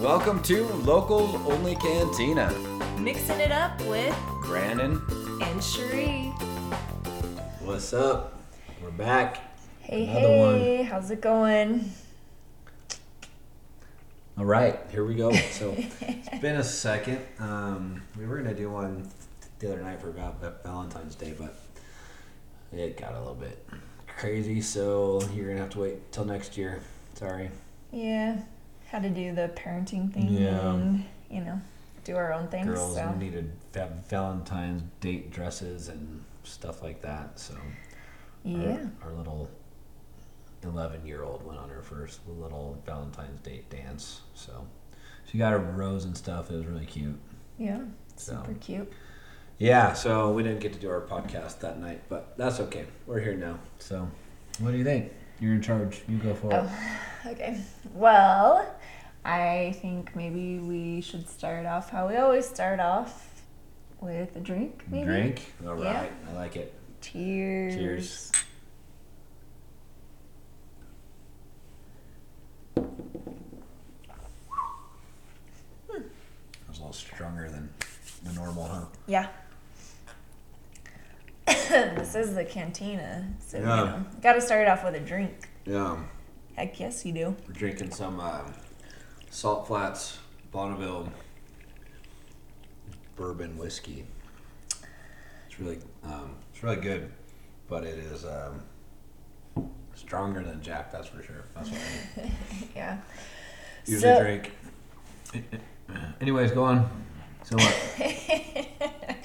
Welcome to Locos Only Cantina. Mixing it up with Brandon, and Cherie. What's up? We're back. Hey, Another hey, how's it going? All right, here we go. So it's been a second. Um, we were gonna do one the other night for about Valentine's Day, but it got a little bit crazy. So you're gonna have to wait till next year. Sorry. Yeah, had to do the parenting thing Yeah. and, you know, do our own things. Girls so. needed va- Valentine's date dresses and stuff like that. So Yeah. our, our little 11 year old went on her first little Valentine's date dance. So she got a rose and stuff. It was really cute. Yeah. So. Super cute. Yeah, so we didn't get to do our podcast that night, but that's okay. We're here now. So, what do you think? You're in charge. You go for it. Oh, okay. Well, I think maybe we should start off how we always start off with a drink, maybe? Drink. All right. Yeah. I like it. Cheers. Cheers. That was a little stronger than the normal, huh? Yeah. this is the cantina, so you Yeah. know, got to start it off with a drink. Yeah. Heck yes, you do. We're drinking some uh, Salt Flats Bonneville bourbon whiskey. It's really, um, it's really good, but it is um, stronger than Jack. That's for sure. That's what I Yeah. usually So- drink. Anyways, go on. So what?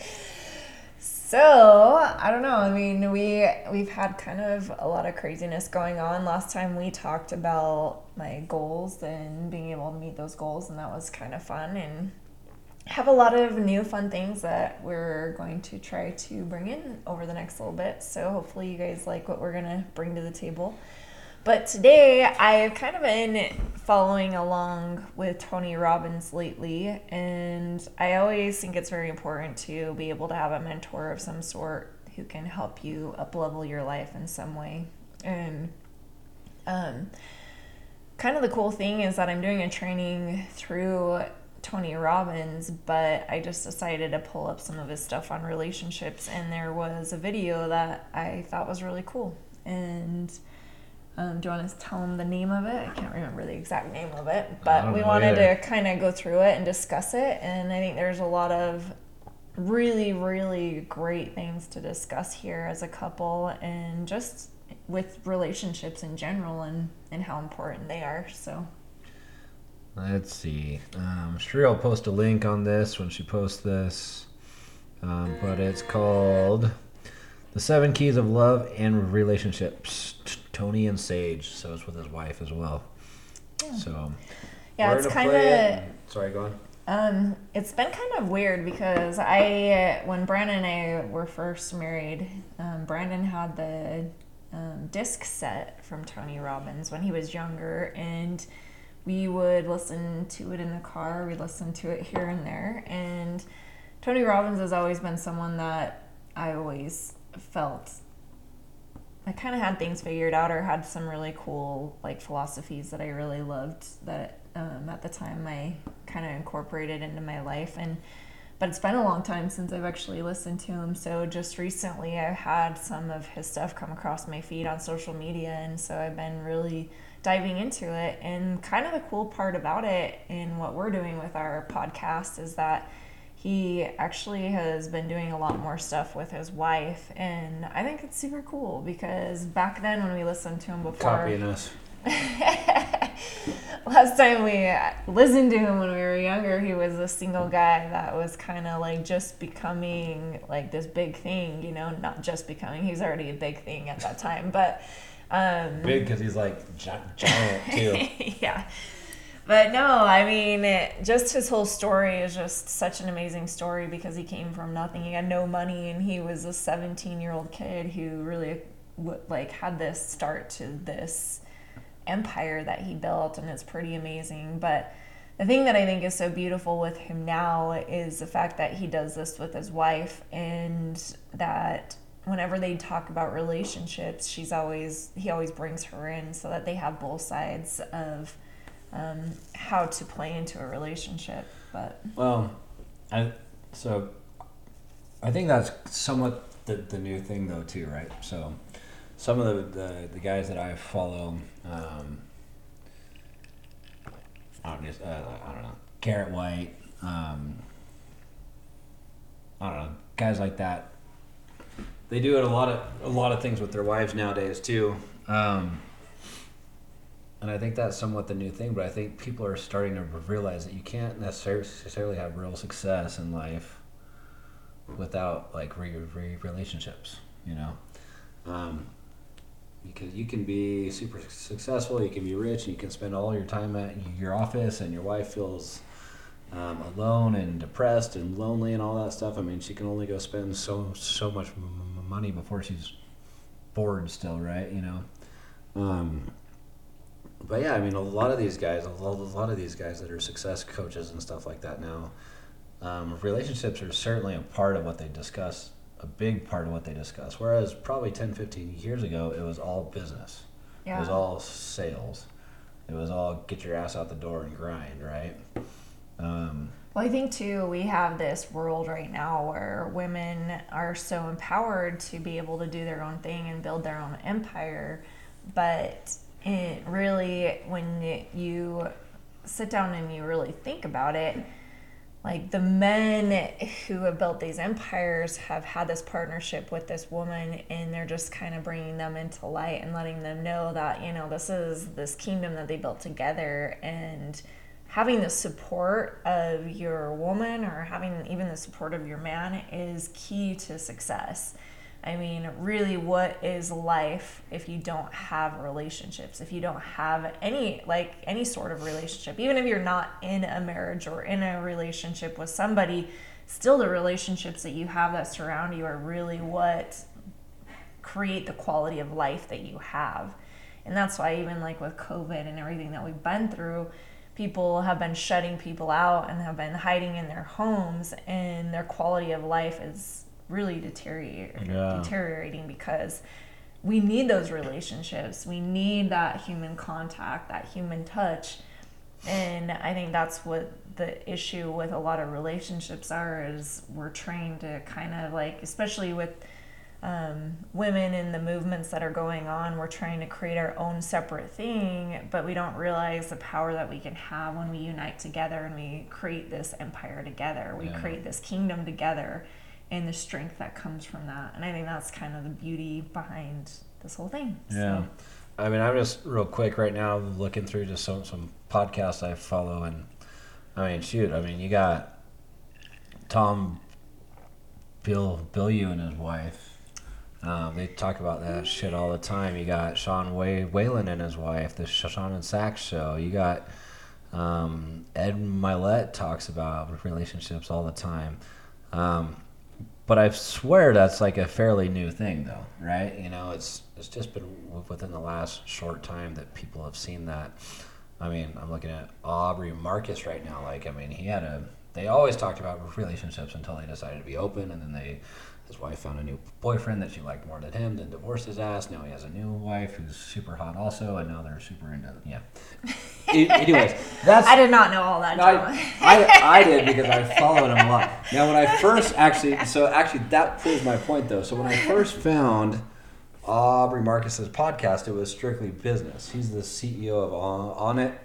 So I don't know. I mean, we we've had kind of a lot of craziness going on. Last time we talked about my goals and being able to meet those goals, and that was kind of fun. And have a lot of new fun things that we're going to try to bring in over the next little bit. So hopefully you guys like what we're gonna bring to the table. But today I've kind of been following along with Tony Robbins lately, and I always think it's very important to be able to have a mentor of some sort who can help you up level your life in some way. And um, kind of the cool thing is that I'm doing a training through Tony Robbins, but I just decided to pull up some of his stuff on relationships, and there was a video that I thought was really cool. And um, do you want to tell them the name of it? I can't remember the exact name of it, but we wanted either. to kind of go through it and discuss it. And I think there's a lot of really, really great things to discuss here as a couple and just with relationships in general and, and how important they are. So, Let's see. Um, I'll post a link on this when she posts this, um, but it's called "The Seven Keys of Love and Relationships." Tony and Sage. So it's with his wife as well. So yeah, it's kind of. it. Sorry, go on. Um, it's been kind of weird because I, when Brandon and I were first married, um, Brandon had the um, disc set from Tony Robbins when he was younger, and we would listen to it in the car. We listened to it here and there, and Tony Robbins has always been someone that I always felt I kind of had things figured out or had some really cool like philosophies that I really loved that um, at the time I kind of incorporated into my life. And but it's been a long time since I've actually listened to him. So just recently I've had some of his stuff come across my feed on social media. And so I've been really diving into it and kind of the cool part about it and what we're doing with our podcast is that he actually has been doing a lot more stuff with his wife and i think it's super cool because back then when we listened to him before Copying us. last time we listened to him when we were younger he was a single guy that was kind of like just becoming like this big thing you know not just becoming he's already a big thing at that time but um Big because he's like gi- giant too. yeah. But no, I mean, it, just his whole story is just such an amazing story because he came from nothing. He had no money, and he was a 17 year old kid who really like had this start to this empire that he built, and it's pretty amazing. But the thing that I think is so beautiful with him now is the fact that he does this with his wife and that whenever they talk about relationships, she's always he always brings her in so that they have both sides of um, how to play into a relationship. But Well, I so I think that's somewhat the, the new thing though too, right? So some of the the, the guys that I follow, um, I don't just uh, I don't know, Garrett White, um, I don't know, guys like that. They do it a lot of a lot of things with their wives nowadays too. Um, and I think that's somewhat the new thing, but I think people are starting to realize that you can't necessarily have real success in life without like re- re- relationships, you know? Um, because you can be super successful, you can be rich, you can spend all your time at your office, and your wife feels um, alone and depressed and lonely and all that stuff. I mean, she can only go spend so so much money before she's bored still, right? You know. Um, but yeah, I mean, a lot of these guys, a lot, of these guys that are success coaches and stuff like that now, um, relationships are certainly a part of what they discuss, a big part of what they discuss. Whereas probably 10, 15 years ago, it was all business. It was all sales. It was all get your ass out the door and grind, right? Um, Well, I think too, we have this world right now where women are so empowered to be able to do their own thing and build their own empire. But it really, when it- you sit down and you really think about it, like the men who have built these empires have had this partnership with this woman and they're just kind of bringing them into light and letting them know that you know this is this kingdom that they built together and having the support of your woman or having even the support of your man is key to success I mean, really, what is life if you don't have relationships? If you don't have any, like, any sort of relationship, even if you're not in a marriage or in a relationship with somebody, still the relationships that you have that surround you are really what create the quality of life that you have. And that's why, even like with COVID and everything that we've been through, people have been shutting people out and have been hiding in their homes, and their quality of life is really deteriorate, Yeah. deteriorating because we need those relationships. We need that human contact, that human touch. And I think that's what the issue with a lot of relationships are is we're trained to kind of like, especially with um, women in the movements that are going on, we're trying to create our own separate thing, but we don't realize the power that we can have when we unite together and we create this empire together. We Yeah. create this kingdom together and the strength that comes from that. And I think that's kind of the beauty behind this whole thing. Yeah. So, I mean, I'm just real quick right now looking through just some, some podcasts I follow, and I mean, shoot, I mean, you got Tom Bill Bilyeu and his wife. Um, they talk about that shit all the time. You got Sean Way- Whalen and his wife, the Sean and Sax show. You got um, Ed Mylett talks about relationships all the time. Um, but I swear that's like a fairly new thing, though, right? You know, it's it's just been within the last short time that people have seen that. I mean, I'm looking at Aubrey Marcus right now. Like, I mean, he had a. They always talked about relationships until they decided to be open, and then they, his wife found a new boyfriend that she liked more than him, then divorced his ass. Now he has a new wife who's super hot also, and now they're super into yeah. Anyways, that's I did not know all that no, drama. I, I, I did because I followed him a lot. Now, when I first actually, so actually that proves my point though. So when I first found Aubrey Marcus's podcast, it was strictly business. He's the CEO of On, Onnit.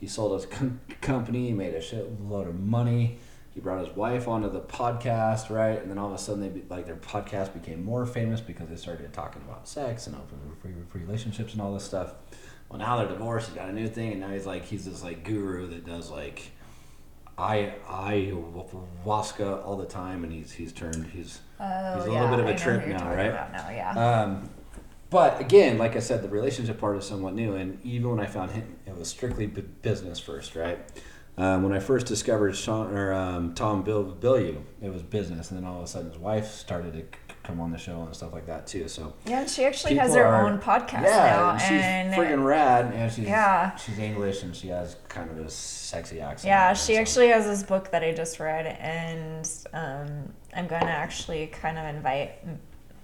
He sold his com- company, he made a shitload of money. He brought his wife onto the podcast, right? And then all of a sudden, they be, like their podcast became more famous because they started talking about sex and open re- relationships and all this stuff. Well, now they're divorced. He got a new thing, and now he's like he's this like guru that does like I I ayahuasca all the time, and he's he's turned he's Oh, he's a yeah, little bit of I a know trip now, right? now, yeah. Um, but again, like I said, the relationship part is somewhat new, and even when I found him, it was strictly bu- business first, right? Um, when I first discovered Sean or um, Tom Bill Bilyeu, it was business, and then all of a sudden his wife started to c- come on the show and stuff like that too. So Yeah, and she actually has her are- own podcast yeah, now, and she's and friggin' rad, and she's Yeah. she's English and she has kind of a sexy accent. Yeah, she so- actually has this book that I just read, and um, I'm going to actually kind of invite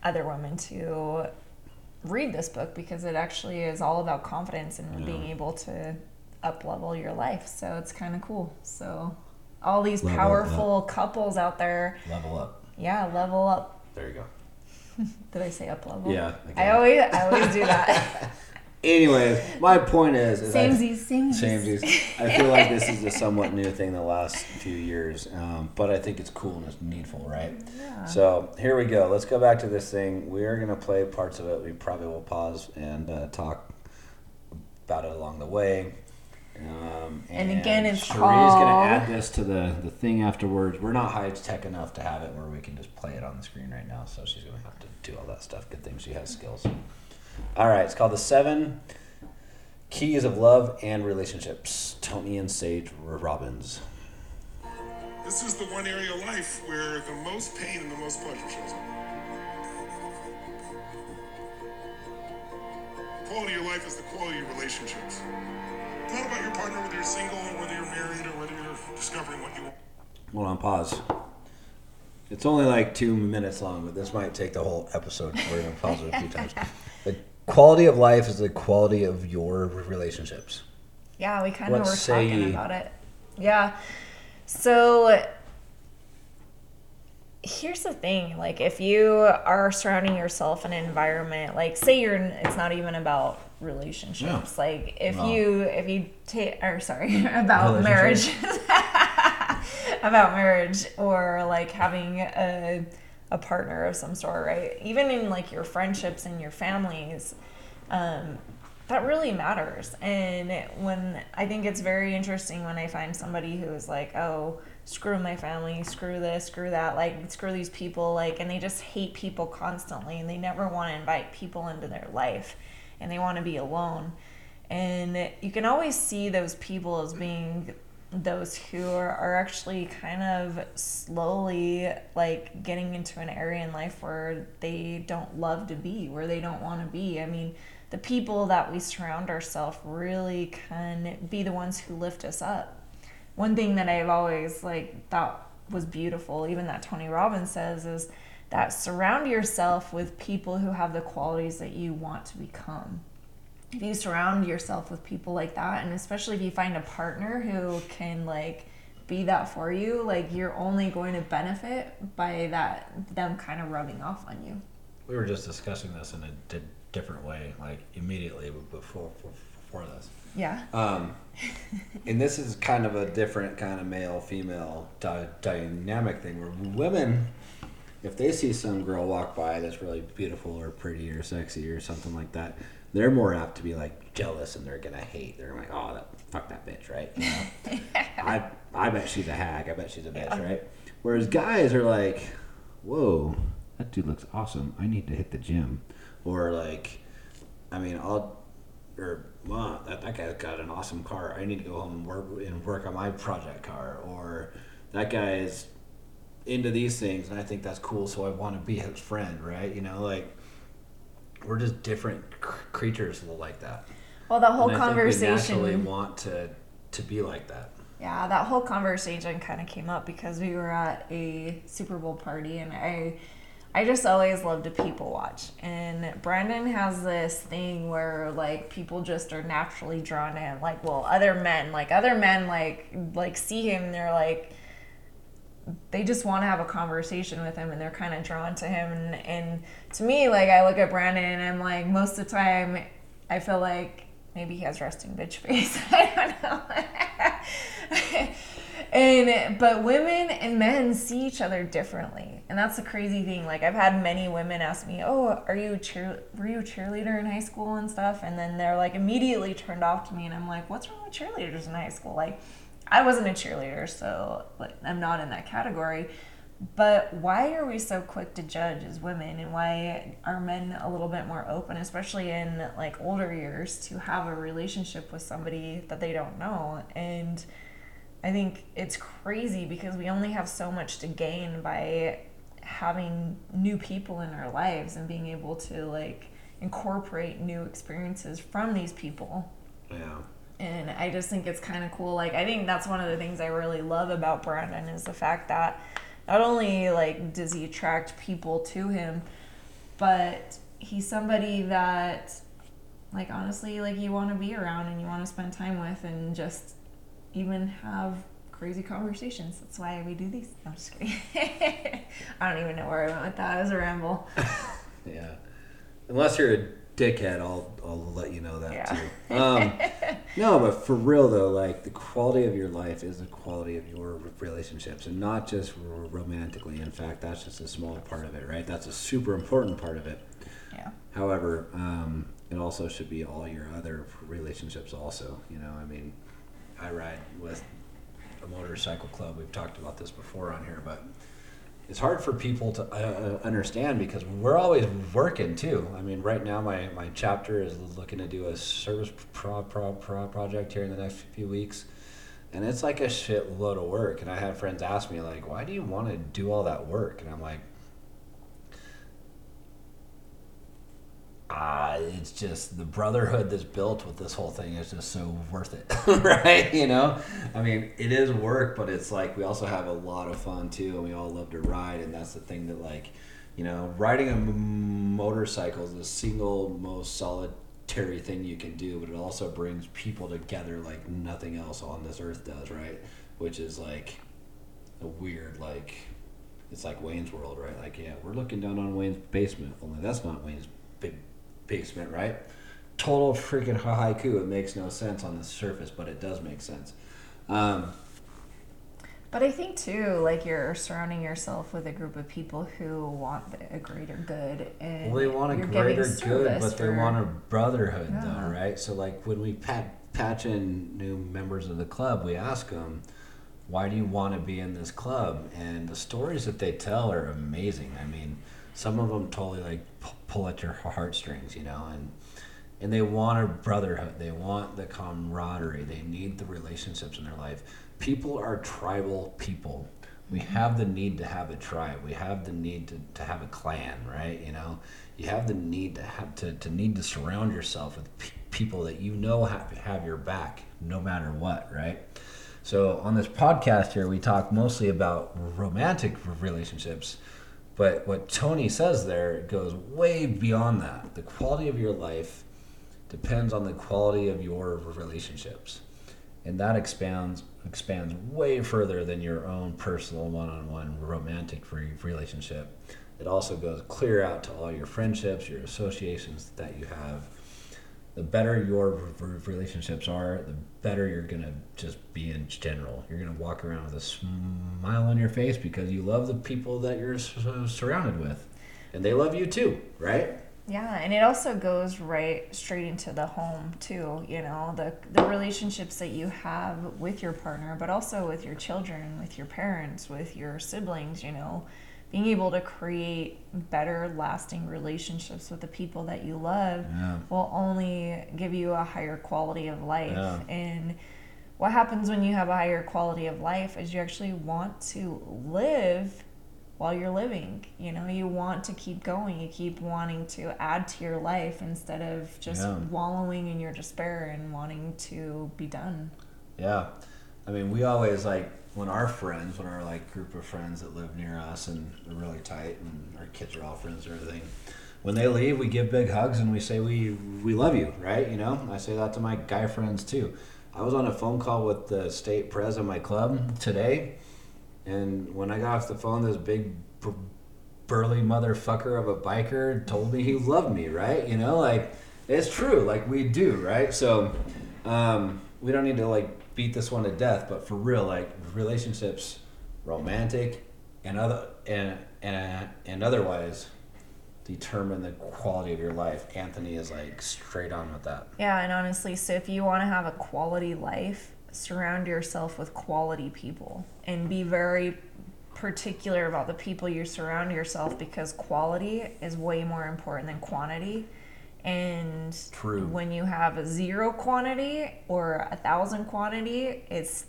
other women to read this book because it actually is all about confidence and being able to up level your life. So it's kind of cool. So all these Level powerful couples out there, level up. yeah, level up. There you go. Did I say up level? Yeah, I again. always, I always do that. Anyways, my point is, is I- Samesies, samesies. Samesies. I feel like this is a somewhat new thing the last few years, um, but I think it's cool and it's needful, right? Yeah. So here we go. Let's go back to this thing. We are going to play parts of it. We probably will pause and uh, talk about it along the way. Um, And again, it's Cherie's going to add this to the, the thing afterwards. We're not high tech enough to have it where we can just play it on the screen right now, so she's going to have to do all that stuff. Good thing she has skills. All right, it's called The Seven Keys of Love and Relationships. Tony and Sage Robbins. This is the one area of life where the most pain and the most pleasure shows up. Quality of life is the quality of relationships. It's about your partner, whether you're single or whether you're married or whether you're discovering what you want. Hold on, pause. It's only like two minutes long, but this might take the whole episode. We're gonna pause it a few times. The quality of life is the quality of your relationships. Yeah, we kind of were say talking ye? about it. Yeah. So here's the thing like if you are surrounding yourself in an environment like say you're it's not even about relationships. Like if you if you take or sorry about marriage about marriage or like having a a partner of some sort right? Even in like your friendships and your families um that really matters. And when I think it's very interesting when I find somebody who is like, oh, screw my family, screw this, screw that, like, screw these people, like, and they just hate people constantly and they never want to invite people into their life and they want to be alone. And you can always see those people as being those who are, are actually kind of slowly like getting into an area in life where they don't love to be, where they don't want to be. I mean, the people that we surround ourselves really can be the ones who lift us up. One thing that I've always like thought was beautiful, even that Tony Robbins says, is that surround yourself with people who have the qualities that you want to become. If you surround yourself with people like that and especially if you find a partner who can like be that for you like you're only going to benefit by that them kind of rubbing off on you. We were just discussing this in a di- different way, like immediately before before this. yeah. Um, and this is kind of a different kind of male female dy- dynamic thing where women, if they see some girl walk by that's really beautiful or pretty or sexy or something like that, they're more apt to be like jealous and they're gonna hate. They're like, oh, that fuck that bitch, right? You know? I I bet she's a hag. I bet she's a bitch, right? Whereas guys are like, whoa, that dude looks awesome. I need to hit the gym, or like, I mean, I'll or wow, that, that guy's got an awesome car. I need to go home and work and work on my project car. Or that guy is into these things, and I think that's cool, so I want to be his friend, right? You know, like we're just different cr- creatures like that. well that whole And I think we naturally conversation want to to be like that. yeah that whole conversation kind of came up because we were at a super bowl party and i I just always love to people watch. And Brandon has this thing where like people just are naturally drawn to him. Like, well, other men, like other men like like see him and they're like they just want to have a conversation with him and they're kind of drawn to him and, and to me like I look at Brandon and I'm like most of the time I feel like maybe he has resting bitch face. I don't know. and but women and men see each other differently and that's the crazy thing like i've had many women ask me oh are you cheer were you a cheerleader in high school and stuff and then they're like immediately turned off to me and i'm like what's wrong with cheerleaders in high school like i wasn't a cheerleader so like, i'm not in that category. But why are we so quick to judge as women and why are men a little bit more open especially in like older years to have a relationship with somebody that they don't know? And I think it's crazy because we only have so much to gain by having new people in our lives and being able to like incorporate new experiences from these people. Yeah. And I just think it's kind of cool. Like I think that's one of the things I really love about Brandon is the fact that not only like does he attract people to him, but he's somebody that like honestly like you want to be around and you want to spend time with and just even have crazy conversations. That's why we do these. I'm just kidding. I don't even know where I went with that. It was a ramble. Yeah. Unless you're a dickhead, I'll I'll let you know that Yeah. too. Um, no, but for real though, like the quality of your life is the quality of your relationships, and not just r- romantically. In fact, that's just a small part of it, right? That's a super important part of it. Yeah. However, um, it also should be all your other relationships also. You know, I mean, I ride with a motorcycle club. We've talked about this before on here, but it's hard for people to uh, understand because we're always working too. I mean, right now my, my chapter is looking to do a service pro, pro, pro project here in the next few weeks. And it's like a shitload of work. And I had friends ask me, like, why do you want to do all that work? And I'm like, ah, it's just the brotherhood that's built with this whole thing is just so worth it, right? You know, I mean, it is work, but it's like we also have a lot of fun too, and we all love to ride, and that's the thing that like, you know, riding a m- motorcycle is the single most solitary thing you can do, but it also brings people together like nothing else on this earth does, right? Which is like a weird like. It's like Wayne's World, right? Like, yeah, we're looking down on Wayne's basement. Only that's not Wayne's basement, right? Total freaking haiku. It makes no sense on the surface, but it does make sense. Um, But I think too, like you're surrounding yourself with a group of people who want a greater good, and well, they want a greater good, but they want a brotherhood, Yeah. though, right? So, like when we pat, patch in new members of the club, we ask them, "Why do you want to be in this club?" And the stories that they tell are amazing. I mean, some of them totally like pu- pull at your heartstrings, you know, and and they want a brotherhood. They want the camaraderie. They need the relationships in their life. People are tribal people. We have the need to have a tribe. We have the need to, to have a clan, right? You know, you have the need to have to, to need to surround yourself with pe- people that you know have, have your back no matter what, right? So on this podcast here, we talk mostly about romantic relationships, but what Tony says there goes way beyond that. The quality of your life depends on the quality of your relationships, and that expands expands way further than your own personal one-on-one romantic relationship. It also goes clear out to all your friendships, your associations that you have. The better your relationships are, the better you're gonna just be in general. You're gonna walk around with a smile on your face because you love the people that you're surrounded with, and they love you too, right? Yeah, and it also goes right straight into the home too. You know, the the relationships that you have with your partner, but also with your children, with your parents, with your siblings. You know, being able to create better, lasting relationships with the people that you love Yeah. will only give you a higher quality of life. Yeah. And what happens when you have a higher quality of life is you actually want to live while you're living. You know, you want to keep going. You keep wanting to add to your life instead of just Yeah. wallowing in your despair and wanting to be done. Yeah. I mean, we always like when our friends, when our like group of friends that live near us and they're really tight, and our kids are all friends and everything. When they leave, we give big hugs and we say we we love you, right? You know, I say that to my guy friends too. I was on a phone call with the state pres of my club today, and when I got off the phone, this big burly motherfucker of a biker told me he loved me, right? You know, like it's true, like we do, right? So um, we don't need to like beat this one to death, but for real, like relationships, romantic and other and and and otherwise determine the quality of your life. Anthony is like straight on with that. Yeah, and honestly, so if you want to have a quality life, surround yourself with quality people and be very particular about the people you surround yourself because quality is way more important than quantity. And True. when you have a zero quantity or a thousand quantity, it's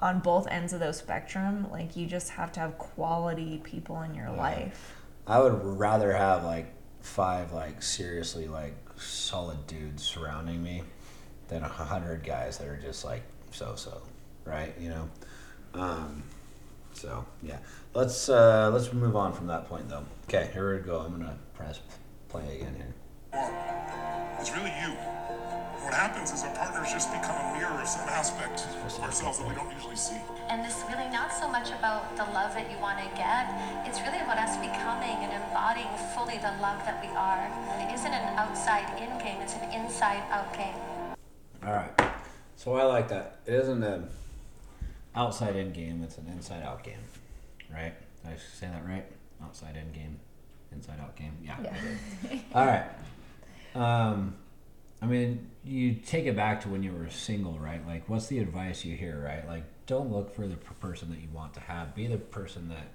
on both ends of those spectrum, like you just have to have quality people in your life. I would rather have like five like seriously like solid dudes surrounding me than a hundred guys that are just like so so, right? You know. Um, so yeah, let's uh, let's move on from that point though. Okay, here we go. I'm gonna press play again here. It's really you. What happens is our partners just become a mirror of some aspect of ourselves that we don't usually see. And it's really not so much about the love that you want to get, it's really about us becoming and embodying fully the love that we are. It isn't an outside in game, it's an inside out game. All right. So I like that. It isn't an outside in game, it's an inside out game. Right? Did I say that right? Outside in game, inside out game. Yeah. I did. All right. Um, I mean, you take it back to when you were single, right? Like, what's the advice you hear, right? Like, don't look for the person that you want to have. Be the person that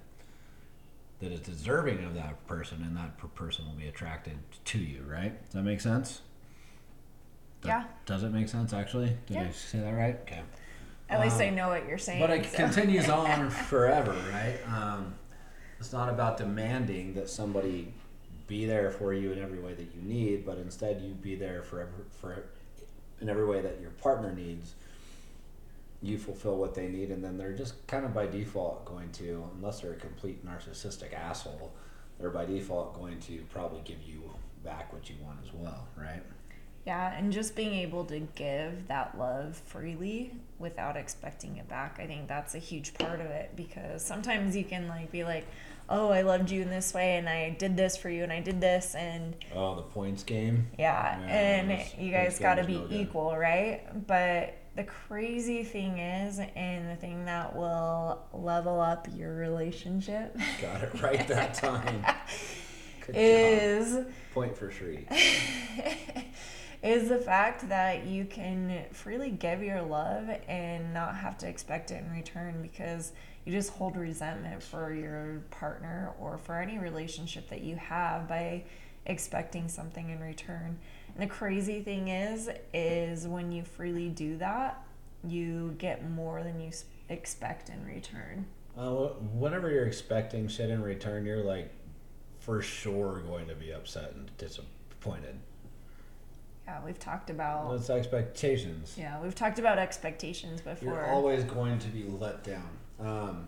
that is deserving of that person, and that person will be attracted to you, right? Does that make sense? That- Yeah. Does it make sense, actually? Did I say that right? Okay. At least I know what you're saying. But it so. continues on forever, right? Um, it's not about demanding that somebody be there for you in every way that you need, but instead you be there for every, for in every way that your partner needs. You fulfill what they need, and then they're just kind of by default going to, unless they're a complete narcissistic asshole, they're by default going to probably give you back what you want as well, right? Yeah, and just being able to give that love freely without expecting it back. I think that's a huge part of it because sometimes you can like be like, "Oh, I loved you in this way and I did this for you and I did this and Oh, the points game. yeah, Yeah, and it's- you guys got to be no good. equal, right? But the crazy thing is and the thing that will level up your relationship Got it right that time. Good job. is Point for Cherie. is the fact that you can freely give your love and not have to expect it in return because you just hold resentment for your partner or for any relationship that you have by expecting something in return. And the crazy thing is is when you freely do that, you get more than you expect in return. Uh, whenever you're expecting shit in return, you're like for sure going to be upset and disappointed. Yeah, we've talked about Well, it's expectations. yeah, we've talked about expectations before. You're always going to be let down. Um,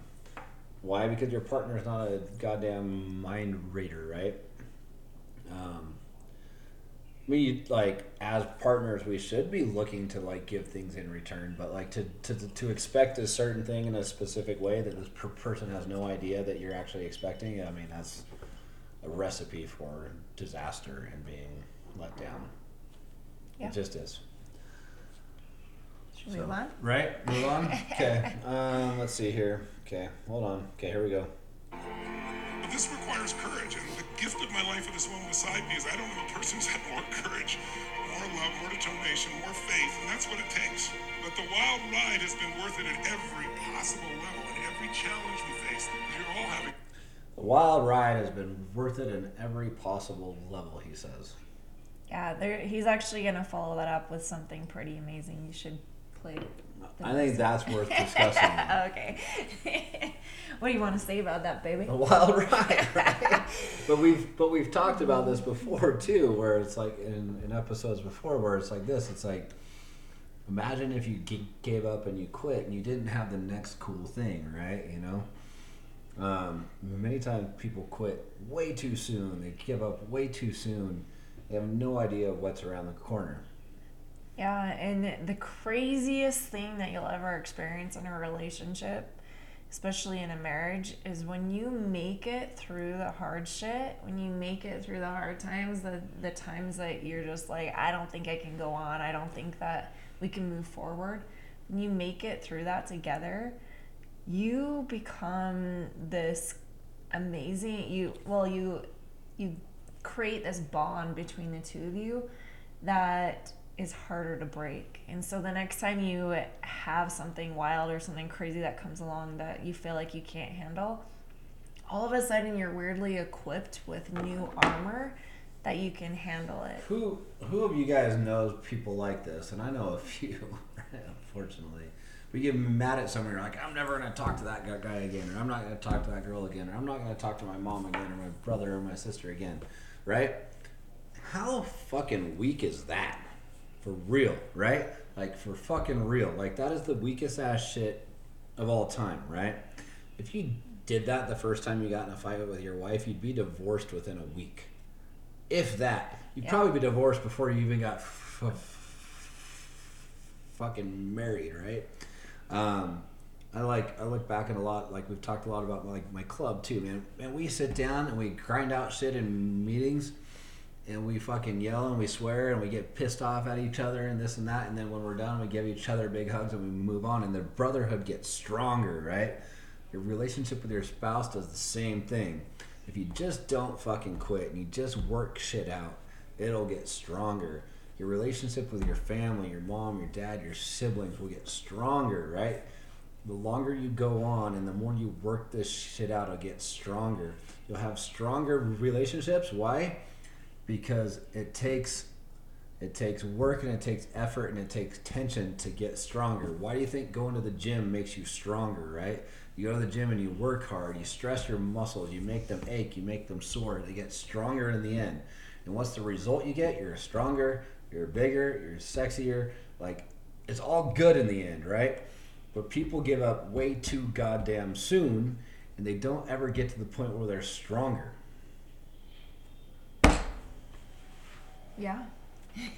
why? Because your partner's not a goddamn mind reader, right? Um, we like as partners, we should be looking to like give things in return, but like to to to expect a certain thing in a specific way that this per- person has no idea that you're actually expecting. I mean, that's a recipe for disaster and being let down. Yeah. It just is. Should we So- move on? Right, move on. Okay. Um, let's see here. Okay, hold on. Okay, here we go. But this requires courage, and the gift of my life with this woman beside me is I don't know a person who's had more courage, more love, more determination, more faith, and that's what it takes. But the wild ride has been worth it at every possible level, and every challenge we face, you're all having. The wild ride has been worth it in every possible level. He says. Yeah, there, he's actually gonna follow that up with something pretty amazing. You should play. the I think that's worth discussing. okay. what do you want to say about that, baby? A wild ride, right? but we've but we've talked about this before too, where it's like in, in episodes before, where it's like this. It's like imagine if you g- gave up and you quit and you didn't have the next cool thing, right? You know. Um, many times people quit way too soon. They give up way too soon. They have no idea what's around the corner. Yeah, and the craziest thing that you'll ever experience in a relationship, especially in a marriage, is when you make it through the hard shit, when you make it through the hard times, the the times that you're just like, I don't think I can go on, I don't think that we can move forward. When you make it through that together, you become this amazing you well you you create this bond between the two of you that is harder to break. And so the next time you have something wild or something crazy that comes along that you feel like you can't handle, all of a sudden you're weirdly equipped with new armor that you can handle it. Who who of you guys knows people like this? And I know a few, unfortunately. We get mad at someone, you're like, I'm never gonna talk to that guy- guy again, or I'm not gonna talk to that girl again, or I'm not gonna talk to my mom again, or my brother or my sister again, right? How fucking weak is that? For real, right? Like for fucking real. Like that is the weakest ass shit of all time, right? If you did that the first time you got in a fight with your wife, you'd be divorced within a week. If that. You'd Yeah. probably be divorced before you even got f- fucking married, right? Um, I like I look back at a lot like we've talked a lot about like my club too, man. And we sit down and we grind out shit in meetings and we fucking yell and we swear and we get pissed off at each other and this and that and then when we're done we give each other big hugs and we move on and the brotherhood gets stronger, right? Your relationship with your spouse does the same thing. If you just don't fucking quit and you just work shit out, it'll get stronger. Your relationship with your family, your mom, your dad, your siblings will get stronger, right? The longer you go on and the more you work this shit out, it'll get stronger. You'll have stronger relationships. Why? Because it takes it takes work and it takes effort and it takes tension to get stronger. Why do you think going to the gym makes you stronger, right? You go to the gym and you work hard, you stress your muscles, you make them ache, you make them sore, they get stronger in the end. And what's the result you get? You're stronger, you're bigger, you're sexier. Like, it's all good in the end, right? But people give up way too goddamn soon and they don't ever get to the point where they're stronger. Yeah.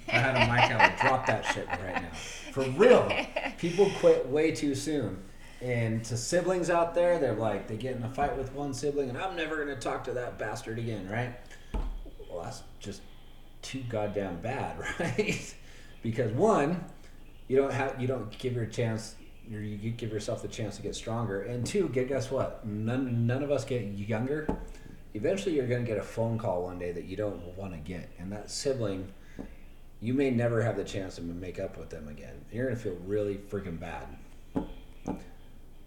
I had a mic, I would drop that shit right now. For real. People quit way too soon. And to siblings out there, they're like, they get in a fight with one sibling, and I'm never going to talk to that bastard again, right? Well, that's just too goddamn bad, right? because one, you don't have, you don't give your chance, you give yourself the chance to get stronger. And two, get guess what? None, none of us get younger. Eventually, you're going to get a phone call one day that you don't want to get, and that sibling you may never have the chance to make up with them again. You're gonna feel really freaking bad.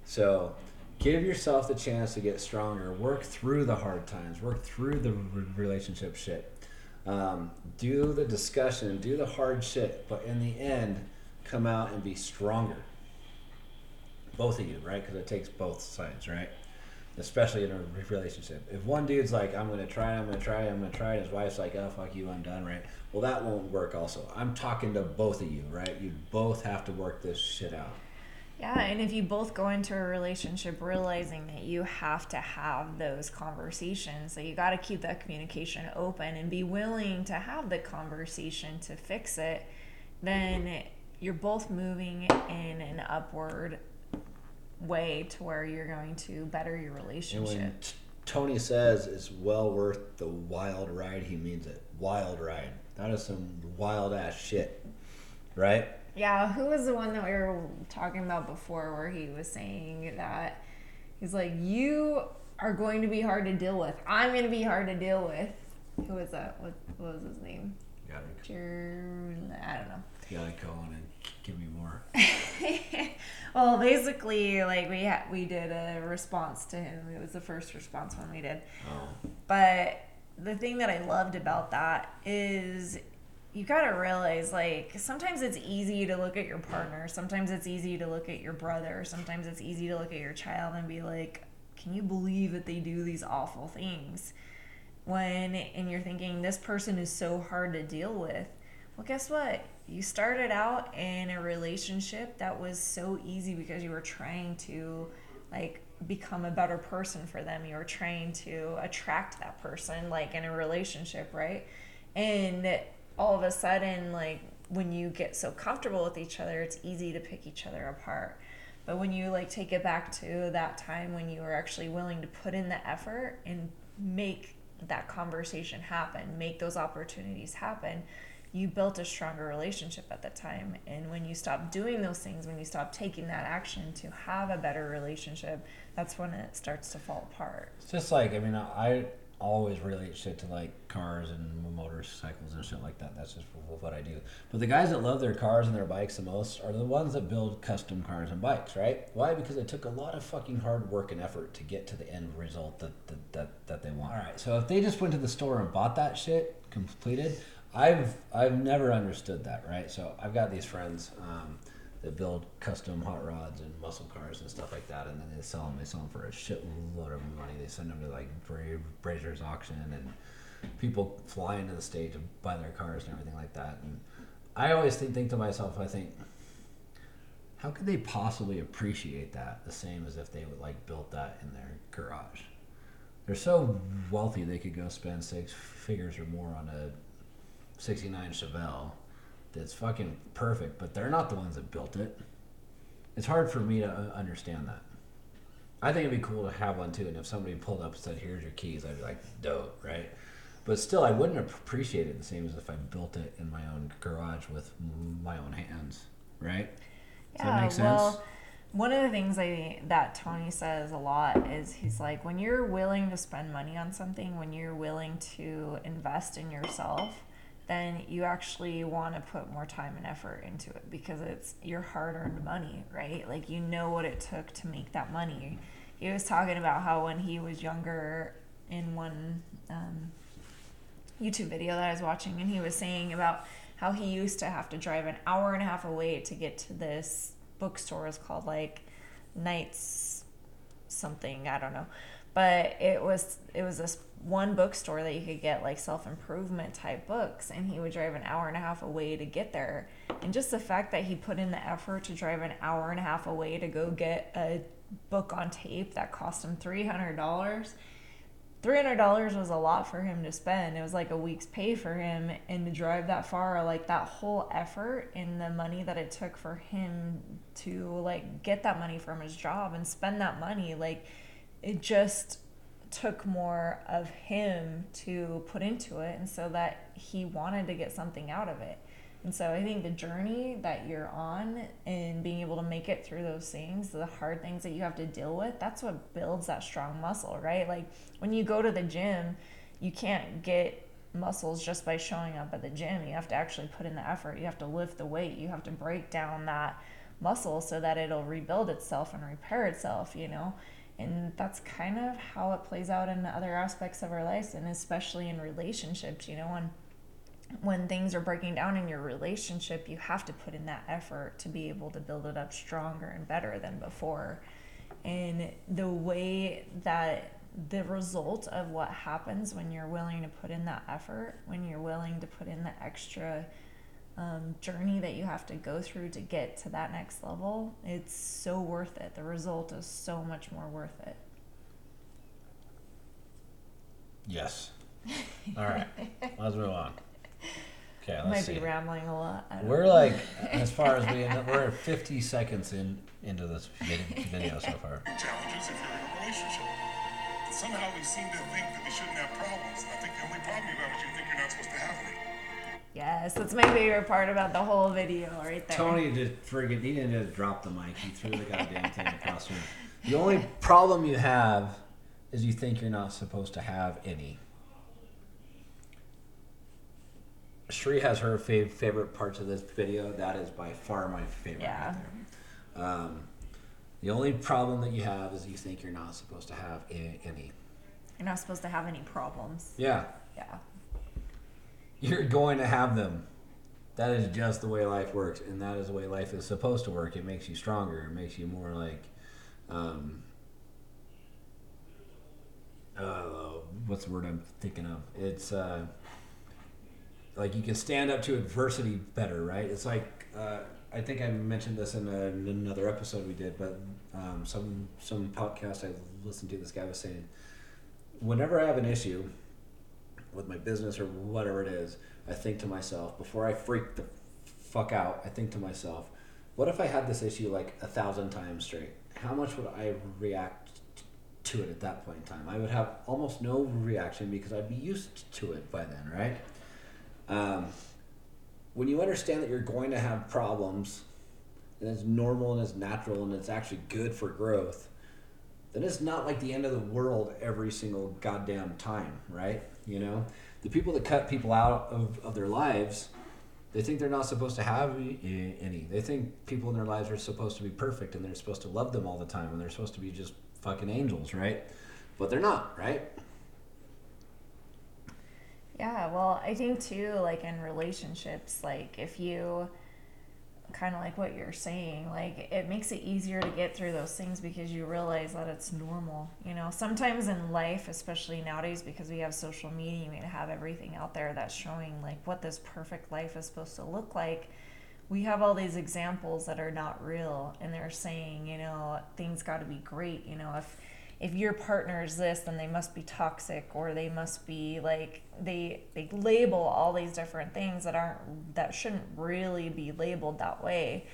So, give yourself the chance to get stronger. Work through the hard times. Work through the relationship shit. Um, do the discussion. Do the hard shit. But in the end, come out and be stronger. Both of you, right? Because it takes both sides, right? Especially in a relationship. If one dude's like, I'm gonna try, I'm gonna try, I'm gonna try, and his wife's like, oh fuck you, I'm done, right? Well, that won't work. Also, I'm talking to both of you, right? You both have to work this shit out. Yeah, and if you both go into a relationship realizing that you have to have those conversations, that you got to keep that communication open and be willing to have the conversation to fix it, then you're both moving in an upward way to where you're going to better your And when relationship. t- Tony says it's well worth the wild ride, he means it. Wild ride. That is some wild ass shit, right? Yeah, who was the one that we were talking about before where he was saying that he's like, You are going to be hard to deal with. I'm going to be hard to deal with. Who was that? What, what was his name? Gotta, Jer- I don't know. gotta go on and give me more. well, basically, like we ha- we did a response to him. It was the first response one we did. Oh. But the thing that I loved about that is you got to realize like sometimes it's easy to look at your partner, sometimes it's easy to look at your brother, sometimes it's easy to look at your child and be like, can you believe that they do these awful things? When and you're thinking this person is so hard to deal with. Well, guess what? You started out in a relationship that was so easy because you were trying to like become a better person for them. You were trying to attract that person like in a relationship, right? And all of a sudden like when you get so comfortable with each other, it's easy to pick each other apart. But when you like take it back to that time when you were actually willing to put in the effort and make that conversation happen, make those opportunities happen, you built a stronger relationship at the time. And when you stop doing those things, when you stop taking that action to have a better relationship, that's when it starts to fall apart. It's just like I mean, I always relate shit to like cars and motorcycles and shit like that. That's just what I do. But the guys that love their cars and their bikes the most are the ones that build custom cars and bikes, right? Why? Because it took a lot of fucking hard work and effort to get to the end result that that, that, that they want. All right. So if they just went to the store and bought that shit completed, I've I've never understood that, right? So I've got these friends. Um, that build custom hot rods and muscle cars and stuff like that, and then they sell them. They sell them for a shitload of money. They send them to like Bra- Brazier's auction, and people fly into the state to buy their cars and everything like that. And I always think, think to myself, I think, how could they possibly appreciate that the same as if they would like built that in their garage? They're so wealthy they could go spend six figures or more on a 69 Chevelle that's fucking perfect, but they're not the ones that built it. It's hard for me to understand that. I think it'd be cool to have one too, and if somebody pulled up and said, "Here's your keys," I'd be like, "Dope," right? But still, I wouldn't appreciate it the same as if I built it in my own garage with my own hands, right? Does that make sense? well, one of the things I that Tony says a lot is he's like, when you're willing to spend money on something, when you're willing to invest in yourself, then you actually want to put more time and effort into it because it's your hard-earned money, right? Like you know what it took to make that money. He was talking about how when he was younger, in one um, YouTube video that I was watching, and he was saying about how he used to have to drive an hour and a half away to get to this bookstore. It's called like Knights something, I don't know. But it was it was this one bookstore that you could get like self improvement type books, and he would drive an hour and a half away to get there. And just the fact that he put in the effort to drive an hour and a half away to go get a book on tape that cost him three hundred dollars three hundred dollars was a lot for him to spend. It was like a week's pay for him, and to drive that far, like that whole effort and the money that it took for him to like get that money from his job and spend that money, like it just took more of him to put into it, and so that he wanted to get something out of it. And so I think the journey that you're on and being able to make it through those things, the hard things that you have to deal with, that's what builds that strong muscle, right? Like when you go to the gym, you can't get muscles just by showing up at the gym. You have to actually put in the effort. You have to lift the weight. You have to break down that muscle so that it'll rebuild itself and repair itself, you know? And that's kind of how it plays out in other aspects of our lives and especially in relationships, you know, when when things are breaking down in your relationship, you have to put in that effort to be able to build it up stronger and better than before. And the way that the result of what happens when you're willing to put in that effort, when you're willing to put in the extra um, journey that you have to go through to get to that next level, it's so worth it. The result is so much more worth it. Yes. All right. Let's move on. Okay, let's Might see. be rambling a lot. We're know. like, as far as we end up, we're 50 seconds in into this video so far. challenges if you're in a relationship. Somehow we seem to think that we shouldn't have problems. I think the only problem you have is you think you're not supposed to have any. Yes, that's my favorite part about the whole video right there. Tony just friggin' he didn't just drop the mic. He threw the goddamn thing across the room. The only problem you have is you think you're not supposed to have any. Cherie has her fav- favorite parts of this video. That is by far my favorite. Yeah. Right there. Um, the only problem that you have is you think you're not supposed to have any. You're not supposed to have any problems. Yeah, Yeah. You're going to have them. That is just the way life works, and that is the way life is supposed to work. It makes you stronger. It makes you more like, um, uh, what's the word I'm thinking of? It's uh, like you can stand up to adversity better, right? It's like uh, I think I mentioned this in, a, in another episode we did, but um, some some podcast I listened to, this guy was saying, whenever I have an issue with my business or whatever it is, I think to myself before I freak the fuck out. I think to myself, what if I had this issue like a thousand times straight? How much would I react to it at that point in time? I would have almost no reaction because I'd be used to it by then, right? Um, when you understand that you're going to have problems, and it's normal and it's natural and it's actually good for growth, then it's not like the end of the world every single goddamn time, right? You know, the people that cut people out of, of their lives, they think they're not supposed to have any. They think people in their lives are supposed to be perfect and they're supposed to love them all the time and they're supposed to be just fucking angels, right? But they're not, right? Yeah, well, I think too, like in relationships, like if you, kind of like what you're saying. Like it makes it easier to get through those things because you realize that it's normal. You know, sometimes in life, especially nowadays, because we have social media, we have everything out there that's showing like what this perfect life is supposed to look like. We have all these examples that are not real, and they're saying, you know, things got to be great. You know, if if your partner is this then they must be toxic or they must be like they they label all these different things that aren't that shouldn't really be labeled that way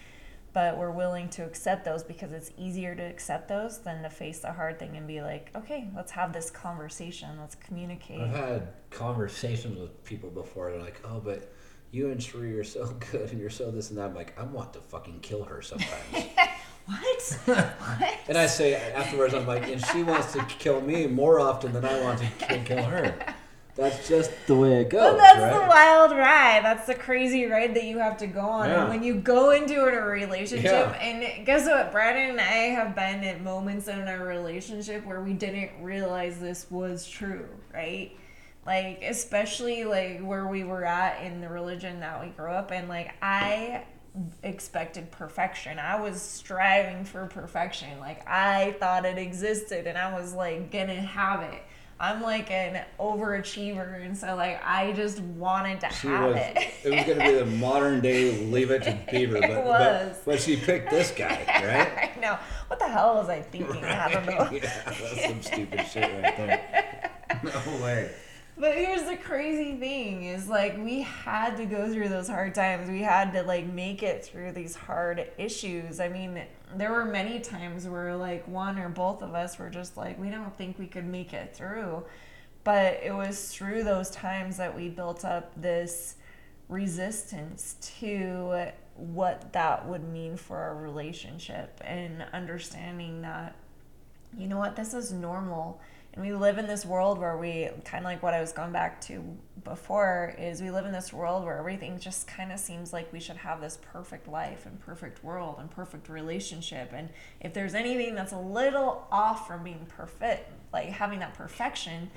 but we're willing to accept those because it's easier to accept those than to face the hard thing and be like okay let's have this conversation let's communicate I've had conversations with people before. They're like, "Oh, but you and Cherie are so good, and you're so this and that." I'm like, I want to fucking kill her sometimes. what what and I say afterwards, I'm like, and she wants to kill me more often than I want to kill, kill her. That's just the way it goes, But that's right? the wild ride. That's the crazy ride that you have to go on. Yeah. And when you go into a relationship, Yeah. and guess what? Brandon and I have been at moments in our relationship where we didn't realize this was true, right? Like, especially like where we were at in the religion that we grew up in. Like, I expected perfection. I was striving for perfection. Like, I thought it existed and I was like gonna have it. I'm like an overachiever, and so like I just wanted to She have was. it. It was to be the modern day Leave It to Beaver, but, It was. but but she picked this guy, right? I know. What the hell was I thinking? I don't know. yeah, that's some stupid shit right there. No way. But here's the crazy thing is like we had to go through those hard times. We had to like make it through these hard issues. I mean, there were many times where like one or both of us were just like we don't think we could make it through. But it was through those times that we built up this resistance to what that would mean for our relationship and understanding that you know what this is normal and we live in this world where we kind of like what i was going back to before is we live in this world where everything just kind of seems like we should have this perfect life and perfect world and perfect relationship. And if there's anything that's a little off from being perfect like having that perfection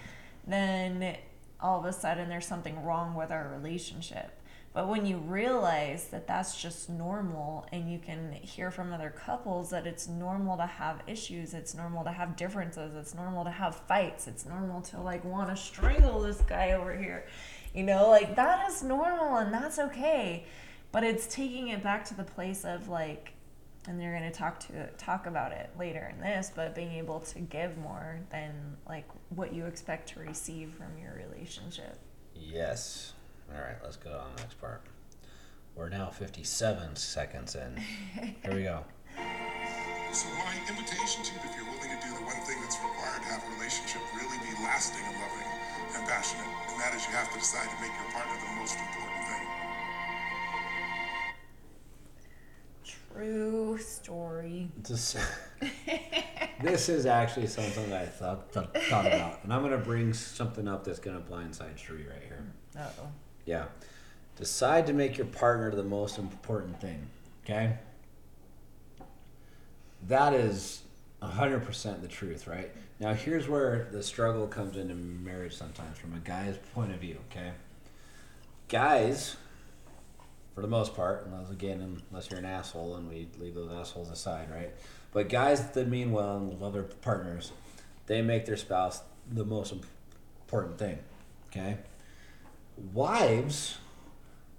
then all of a sudden there's something wrong with our relationship but when you realize that that's just normal, and you can hear from other couples that it's normal to have issues, it's normal to have differences, it's normal to have fights, it's normal to like want to strangle this guy over here, you know, like that is normal and that's okay. But it's taking it back to the place of like, and you're going to talk to talk about it later in this, but being able to give more than like what you expect to receive from your relationship. Yes. All right, let's go on the next part. We're now 57 seconds in. Here we go. So my invitation to you, if you're willing to do the one thing that's required to have a relationship really be lasting and loving and passionate, and that is you have to decide to make your partner the most important thing. True story. This, this is actually something that I thought, thought, thought about. And I'm going to bring something up that's going to blindside Cherie right here. Uh oh. Yeah. Decide to make your partner the most important thing. Okay? That is 100% the truth, right? Now, here's where the struggle comes into marriage sometimes from a guy's point of view, okay? Guys, for the most part, unless again, unless you're an asshole and we leave those assholes aside, right? But guys that mean well and love their partners, they make their spouse the most important thing, okay? Wives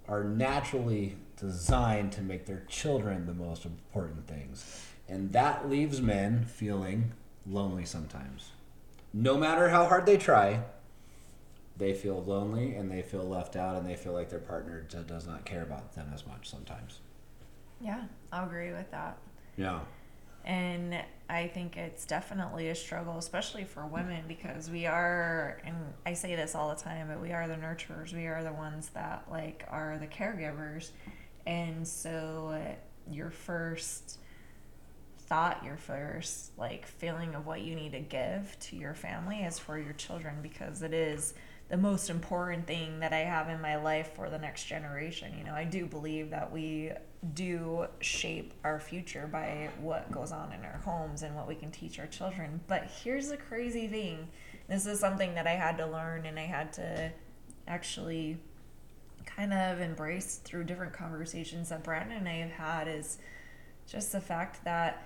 are naturally designed to make their children the most important things. And that leaves men feeling lonely sometimes. No matter how hard they try, they feel lonely and they feel left out and they feel like their partner does not care about them as much sometimes. Yeah, I'll agree with that. Yeah. And I think it's definitely a struggle, especially for women, because we are, and I say this all the time, but we are the nurturers. We are the ones that like are the caregivers, and so uh, your first thought, your first like feeling of what you need to give to your family is for your children, because it is the most important thing that I have in my life for the next generation. You know, I do believe that we do shape our future by what goes on in our homes and what we can teach our children. But here's the crazy thing this is something that I had to learn and I had to actually kind of embrace through different conversations that Brandon and I have had is just the fact that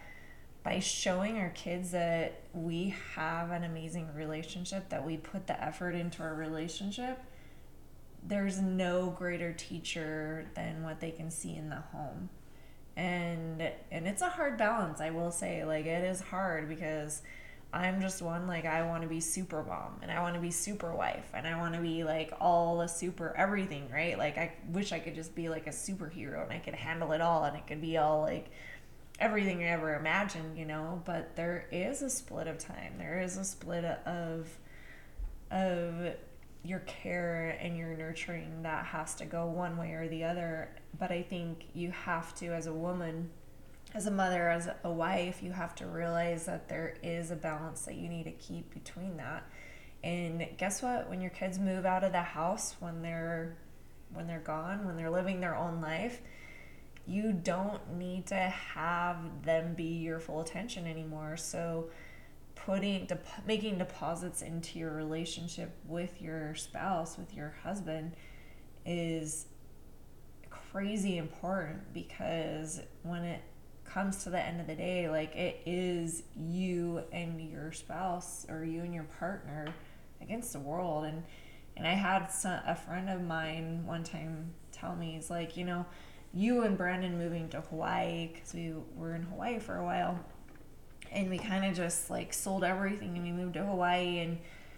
by showing our kids that we have an amazing relationship, that we put the effort into our relationship, there's no greater teacher than what they can see in the home. And and it's a hard balance, I will say. Like it is hard because I'm just one like I want to be super mom and I want to be super wife and I want to be like all the super everything, right? Like I wish I could just be like a superhero and I could handle it all and it could be all like everything you ever imagined, you know, but there is a split of time. There is a split of of your care and your nurturing that has to go one way or the other. But I think you have to as a woman, as a mother, as a wife, you have to realize that there is a balance that you need to keep between that. And guess what? When your kids move out of the house when they're when they're gone, when they're living their own life, you don't need to have them be your full attention anymore. So putting de- making deposits into your relationship with your spouse, with your husband is crazy important because when it comes to the end of the day, like it is you and your spouse or you and your partner against the world and and I had some, a friend of mine one time tell me he's like, you know, you and Brandon moving to Hawaii because we were in Hawaii for a while, and we kind of just like sold everything and we moved to Hawaii and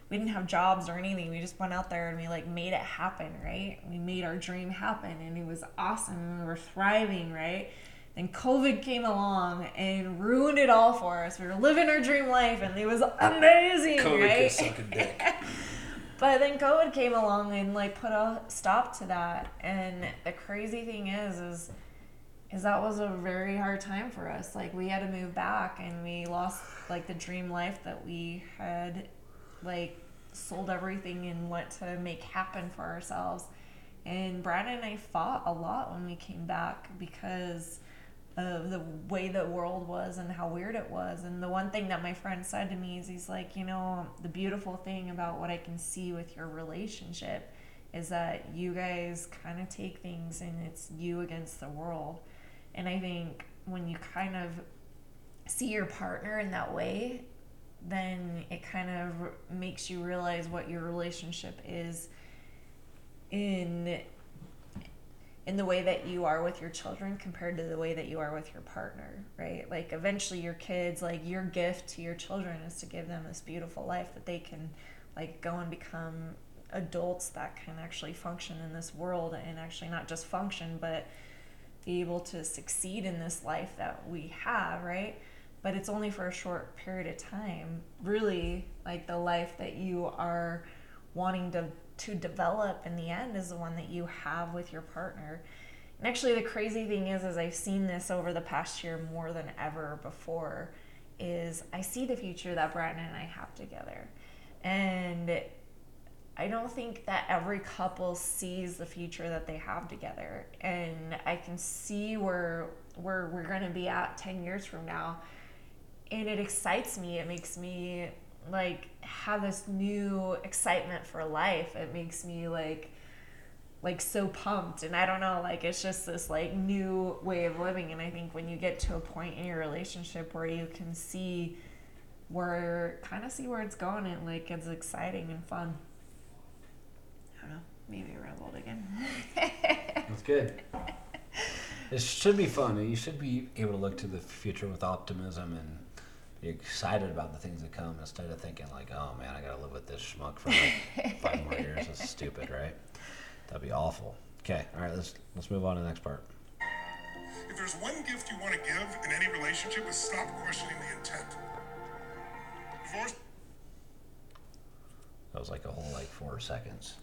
we didn't have jobs or anything. We just went out there and we like made it happen, right? We made our dream happen and it was awesome and we were thriving, right? Then COVID came along and ruined it all for us. We were living our dream life and it was amazing, COVID right? But then COVID came along and like put a stop to that. And the crazy thing is, is, is that was a very hard time for us. Like we had to move back, and we lost like the dream life that we had, like sold everything and went to make happen for ourselves. And Brad and I fought a lot when we came back because of the way the world was and how weird it was. And the one thing that my friend said to me is he's like, you know, the beautiful thing about what I can see with your relationship is that you guys kind of take things and it's you against the world. And I think when you kind of see your partner in that way, then it kind of makes you realize what your relationship is in in the way that you are with your children compared to the way that you are with your partner, right? Like eventually your kids, like your gift to your children is to give them this beautiful life that they can like go and become adults that can actually function in this world and actually not just function but be able to succeed in this life that we have, right? But it's only for a short period of time. Really, like the life that you are wanting to to develop in the end is the one that you have with your partner. And actually the crazy thing is is I've seen this over the past year more than ever before is I see the future that Brandon and I have together. And I don't think that every couple sees the future that they have together. And I can see where where we're going to be at 10 years from now. And it excites me. It makes me like have this new excitement for life. It makes me like like so pumped and I don't know like it's just this like new way of living and I think when you get to a point in your relationship where you can see where kind of see where it's going and like it's exciting and fun. I don't know, maybe rambled again. That's good. It should be fun. You should be able to look to the future with optimism and be excited about the things that come instead of thinking like, oh man, I gotta live with this schmuck for like five more years. That's stupid, right? That'd be awful. Okay, all right, let's let's move on to the next part. If there's one gift you want to give in any relationship, is stop questioning the intent. Divorce That was like a whole like four seconds.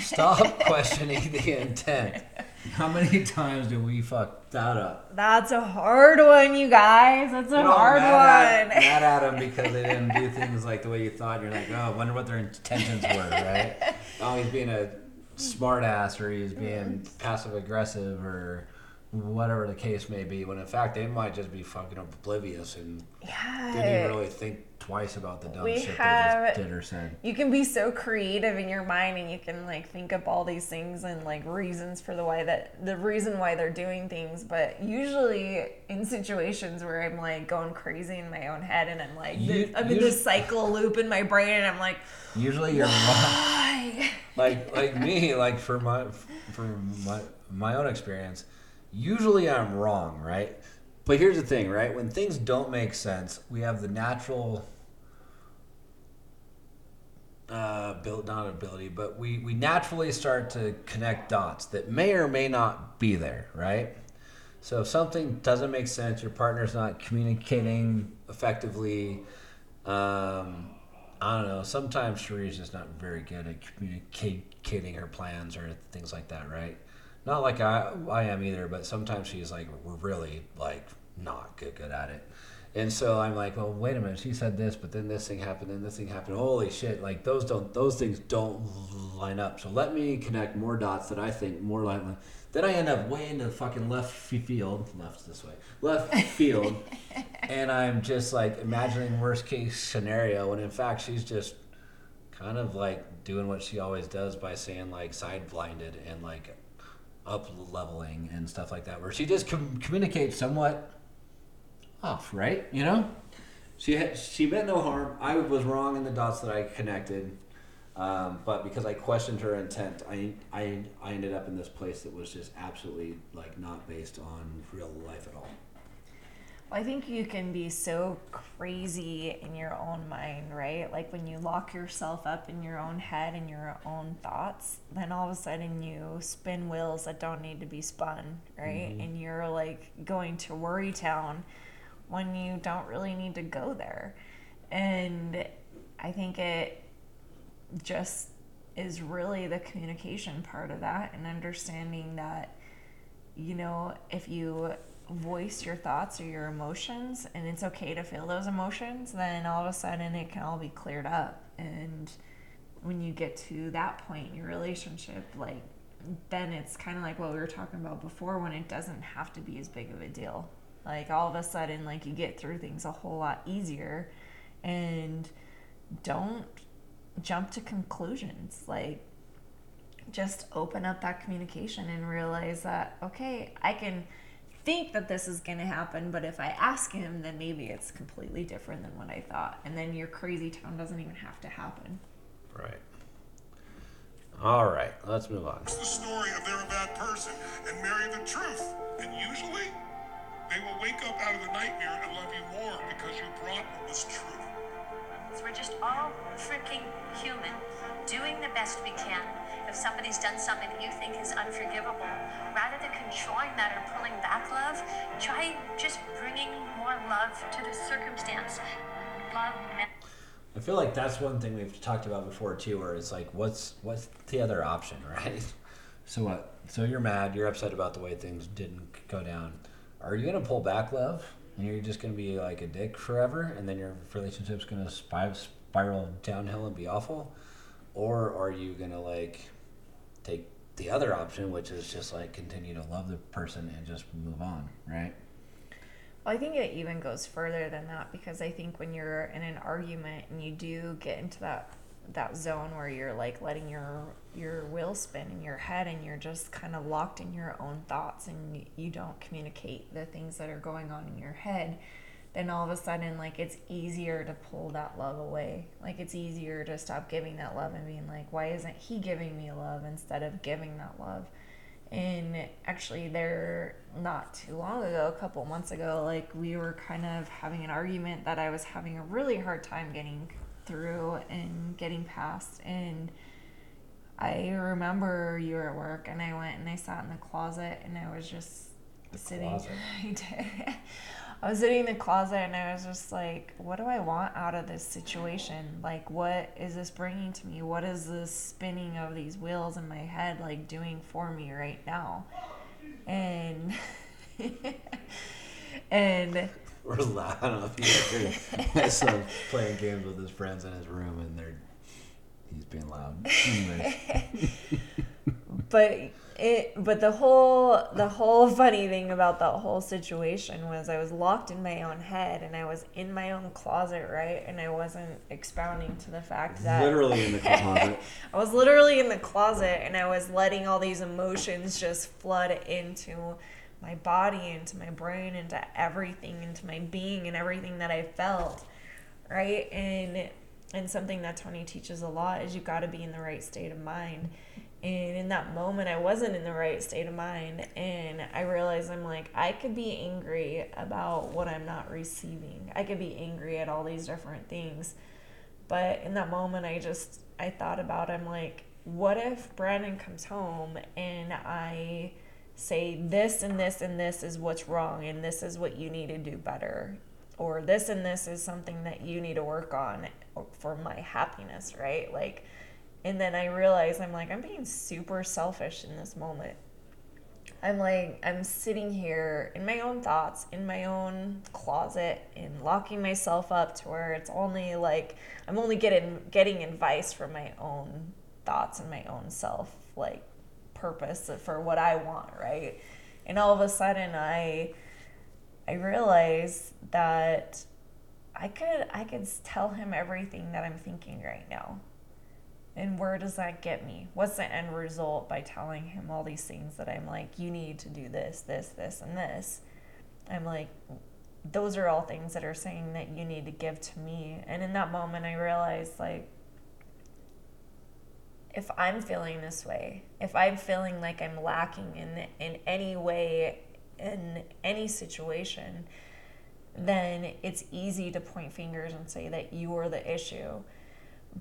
Stop questioning the intent. How many times do we fuck that up? That's a hard one, you guys. That's a hard mad one. At, mad at them because they didn't do things like the way you thought. You're like, oh, I wonder what their intentions were, right? oh, he's being a smart ass or he's being passive aggressive or whatever the case may be. When in fact they might just be fucking oblivious and Yeah. didn't really think twice about the dumb We shit have- they just did or said. you can be so creative in your mind and you can like think up all these things and like reasons for the why that the reason why they're doing things but usually in situations where i'm like going crazy in my own head and i'm like You- i'm in this cycle loop in my brain and i'm like Usually you're why like like me like for my for my my own experience usually i'm wrong right but here's the thing right when things don't make sense we have the natural uh build not ability but we we naturally start to connect dots that may or may not be there right so if something doesn't make sense your partner's not communicating effectively um I don't know. Sometimes Cherie's just not very good at communicating her plans or things like that, right? Not like I, I am either, but sometimes she's like really like not good good at it. And so I'm like, well, wait a minute. She said this, but then this thing happened, and this thing happened. Holy shit! Like those don't those things don't line up. So let me connect more dots that I think more line. Then I end up way into the fucking left field, left this way, left field, and I'm just like imagining worst case scenario when in fact she's just kind of like doing what she always does by saying like side blinded and like up leveling and stuff like that where she just com- communicates somewhat off right? You know? She had, she meant no harm. I was wrong in the dots that i connected um, but because i questioned her intent I, I i ended up in this place that was just absolutely like not based on real life at all I think you can be so crazy in your own mind, right? Like when you lock yourself up in your own head and your own thoughts, then all of a sudden you spin wheels that don't need to be spun, right? Mm-hmm. And you're like going to worry town when you don't really need to go there. And I think it just is really the communication part of that and understanding that you know, if you voice your thoughts or your emotions and it's okay to feel those emotions, then all of a sudden it can all be cleared up. And when you get to that point in your relationship, like, then it's kind of like what we were talking about before when it doesn't have to be as big of a deal. Like, all of a sudden, like, you get through things a whole lot easier and don't jump to conclusions. Like, just open up that communication and realize that okay i can think that this is going to happen but if i ask him then maybe it's completely different than what i thought and then your crazy town doesn't even have to happen right all right let's move on It's the story of they're a bad person and marry the truth. And usually, they will wake up out of the nightmare and love you more because you brought what was true. We're just all freaking human, doing the best we can. If somebody's done something that you think is unforgivable, rather than controlling that or pulling back love, try just bringing more love to the circumstance. Love I feel like that's one thing we've talked about before too, where it's like, what's what's the other option, right? So what? So you're mad, you're upset about the way things didn't go down. Are you gonna pull back love, and you're just gonna be like a dick forever, and then your relationship's gonna spy, spiral downhill and be awful, or are you gonna like take the other option, which is just like continue to love the person and just move on, right? well i think it even goes further than that because i think when you're in an argument and you do get into that that zone where you're like letting your your wheel spin in your head and you're just kind of locked in your own thoughts and you don't communicate the things that are going on in your head then all of a sudden like it's easier to pull that love away. Like it's easier to stop giving that love and being like why isn't he giving me love instead of giving that love? And actually there not too long ago a couple months ago like we were kind of having an argument that i was having a really hard time getting through and getting past and i remember you were at work and i went and i sat in the closet and i was just sitting closet. I did. I was sitting in the closet and I was just like, what do I want out of this situation? Like, what is this bringing to me? What is this spinning of these wheels in my head like doing for me right now? And and We're loud. I don't know if you my son playing games with his friends in his room, and they're he's being loud. But it but the whole the whole funny thing about that whole situation was I was locked in my own head and I was in my own closet, right? And I wasn't expounding to the fact that Literally in the closet. I was literally in the closet and I was letting all these emotions just flood into my body, into my brain, into everything, into my being and everything that I felt. Right? And and something that Tony teaches a lot is you got to be in the right state of mind. And in that moment, I wasn't in the right state of mind. And I realized I'm like, I could be angry about what I'm not receiving. I could be angry at all these different things. But in that moment, I just, I thought about, I'm like, what if Brandon comes home and I say this and this and this is what's wrong and this is what you need to do better or this and this is something that you need to work on for my happiness, right? Like, and then I realize I'm like, I'm being super selfish in this moment. I'm like, I'm sitting here in my own thoughts, in my own closet, and locking myself up to where it's only like I'm only getting getting advice from my own thoughts and my own self, like purpose for what I want, right? And all of a sudden, I I realize that I could I could tell him everything that I'm thinking right now. And where does that get me? What's the end result by telling him all these things that I'm like, you need to do this, this, this, and this? I'm like, those are all things that are saying that you need to give to me. And in that moment, I realized, like, if I'm feeling this way, if I'm feeling like I'm lacking in in any way in any situation, then it's easy to point fingers and say that you're the issue.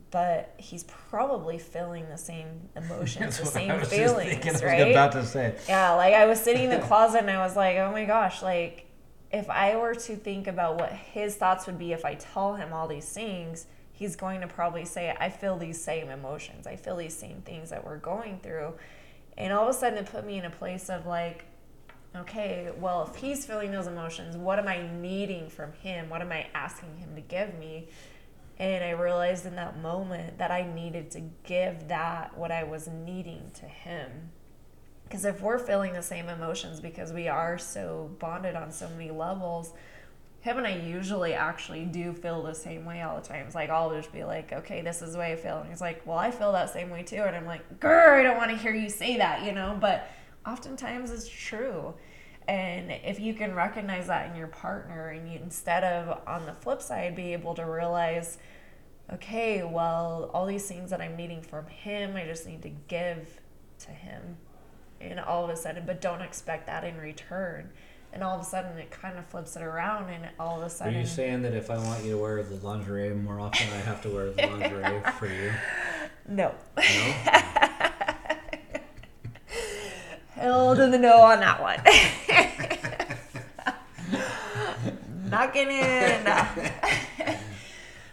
But he's probably feeling the same emotions, the same feelings, right? about to say. Yeah, like I was sitting in the closet and I was like, oh my gosh, like if I were to think about what his thoughts would be if I tell him all these things, he's going to probably say, I feel these same emotions. I feel these same things that we're going through. And all of a sudden it put me in a place of like, okay, well, if he's feeling those emotions, what am I needing from him? What am I asking him to give me? And I realized in that moment that I needed to give that what I was needing to him. Because if we're feeling the same emotions because we are so bonded on so many levels, him and I usually actually do feel the same way all the time. It's like I'll just be like, okay, this is the way I feel. And he's like, well, I feel that same way too. And I'm like, grr, I don't want to hear you say that, you know? But oftentimes it's true. And if you can recognize that in your partner, and you, instead of on the flip side, be able to realize, okay, well, all these things that I'm needing from him, I just need to give to him. And all of a sudden, but don't expect that in return. And all of a sudden, it kind of flips it around, and all of a sudden. Are you saying that if I want you to wear the lingerie more often, I have to wear the lingerie for you? no. No? Hell to the no on that one. Not getting in.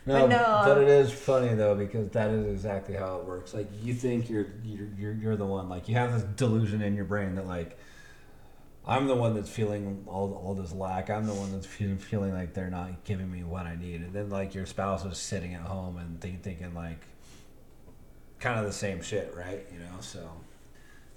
No, But no. but it is funny though because that is exactly how it works. Like you think you're you're you're, you're the one. Like you have this delusion in your brain that like I'm the one that's feeling all all this lack. I'm the one that's feeling like they're not giving me what I need. And then like your spouse is sitting at home and think, thinking like kind of the same shit, right? You know, so.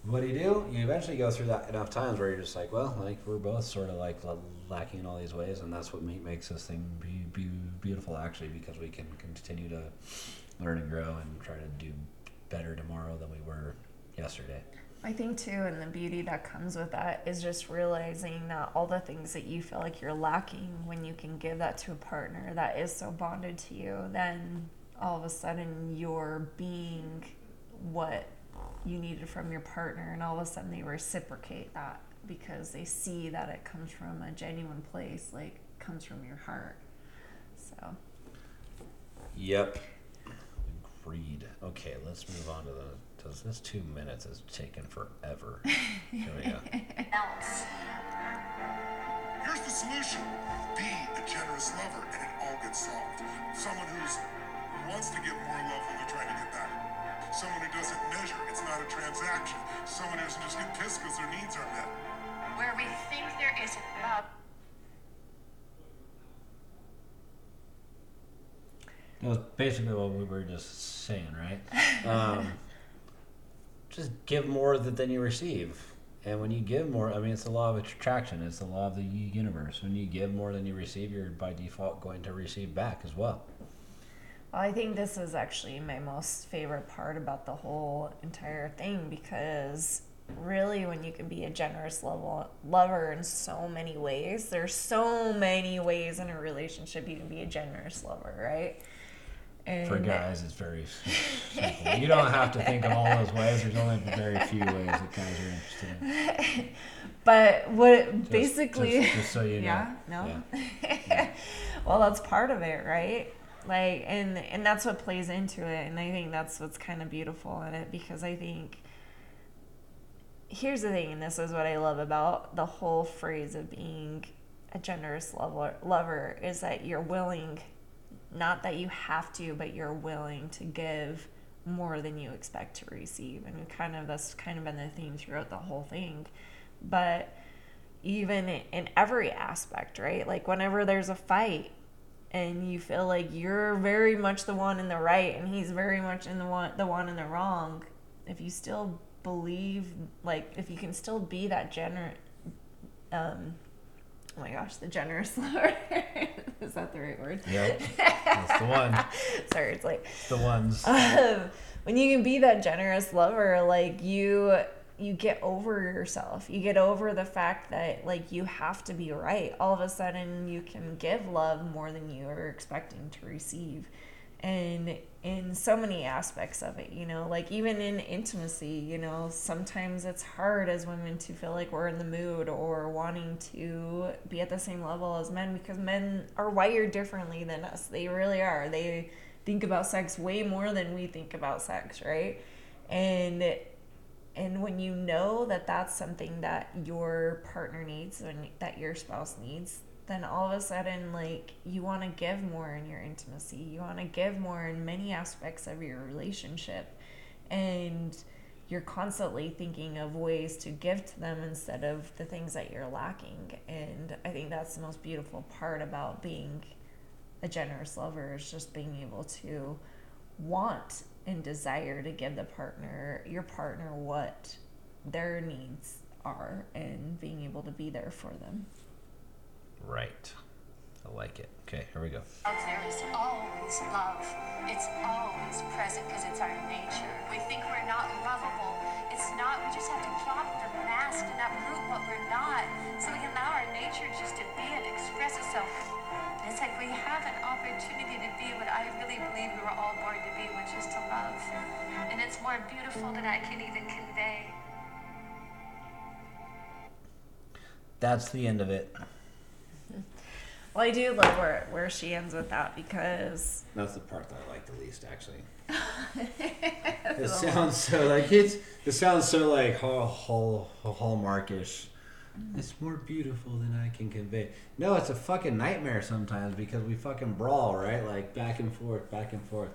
What do you do? You eventually go through that enough times where you're just like, well, like we're both sort of like lacking in all these ways, and that's what makes this thing be, be beautiful, actually, because we can continue to learn and grow and try to do better tomorrow than we were yesterday. I think too, and the beauty that comes with that is just realizing that all the things that you feel like you're lacking when you can give that to a partner that is so bonded to you, then all of a sudden you're being what you needed from your partner, and all of a sudden they reciprocate that because they see that it comes from a genuine place, like comes from your heart. So Yep. Agreed. Okay, let's move on to the. Does this two minutes is taking forever? Here we go. else. Here's the solution. Be a generous lover and it all gets solved. Someone who's who wants to give more love when they're trying to get back. Someone who doesn't measure. It's not a transaction. Someone who doesn't just get pissed because their needs aren't met. Where we think there isn't love. That was basically what we were just saying, right? Um, just give more th- than you receive. And when you give more, I mean, it's the law of attraction. It's the law of the universe. When you give more than you receive, you're by default going to receive back as well. Well, I think this is actually my most favorite part about the whole entire thing because really, when you can be a generous level lover in so many ways, there's so many ways in a relationship you can be a generous lover, right? And For guys, it's very simple. You don't have to think of all those ways. There's only very few ways that guys are interested in. But what Just- basically, just, just so you know. yeah, no. Yeah. well, that's part of it, right? Like, and and that's what plays into it, and I think that's what's kind of beautiful in it because I think here's the thing, and this is what I love about the whole phrase of being a generous lover, lover is that you're willing, not that you have to, but you're willing to give more than you expect to receive, and kind of that's kind of been the theme throughout the whole thing, but even in every aspect, right? Like whenever there's a fight and you feel like you're very much the one in the right and he's very much in the one the one in the wrong, if you still believe like if you can still be that generous um oh my gosh, the generous Lord. Is that the right word? Yep. That's the one. Sorry, it's like It's the ones. um, when you can be that generous lover like you you get over yourself you get over the fact that like you have to be right all of a sudden you can give love more than you are expecting to receive and in so many aspects of it you know like even in intimacy you know sometimes it's hard as women to feel like we're in the mood or wanting to be at the same level as men because men are wired differently than us. They really are. They think about sex way more than we think about sex right? And and when you know that that's something that your partner needs and that your spouse needs then all of a sudden like you want to give more in your intimacy. You want to give more in many aspects of your relationship. And you're constantly thinking of ways to give to them instead of the things that you're lacking. And i think that's the most beautiful part about being a generous lover is just being able to want and desire to give the partner your partner what their needs are and being able to be there for them Right. I like it. Okay, here we go. There is always love. It's always present because it's our nature. We think we're not lovable. It's not. We just have to drop the mask and uproot what we're not so we can allow our nature just to be and express itself. It's like we have an opportunity to be what I really believe we were all born to be, which is to love. And it's more beautiful than I can even convey. That's the end of it. Well i do love where, where she ends with that because That's the part that I like the least, actually. it sounds so like it's. It sounds so like hall, hall, hallmarkish. Mm-hmm. It's more beautiful than I can convey. No, it's a fucking nightmare sometimes because we fucking brawl, right? Like back and forth, back and forth.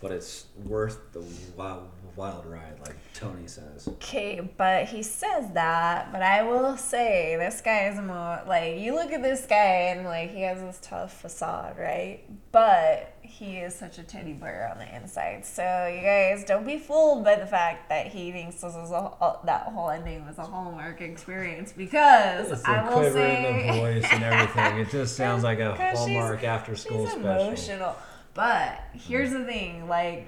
But it's worth the wild, wild ride, like Tony says. Okay, but he says that, but I will say this guy is more like you look at this guy and like he has this tough facade, right? But he is such a teddy bear on the inside. So you guys don't be fooled by the fact that he thinks this is a that whole ending was a hallmark experience because It's I the will quiver say in the voice and everything. It just sounds like a Hallmark after school special. emotional. But here's the thing, like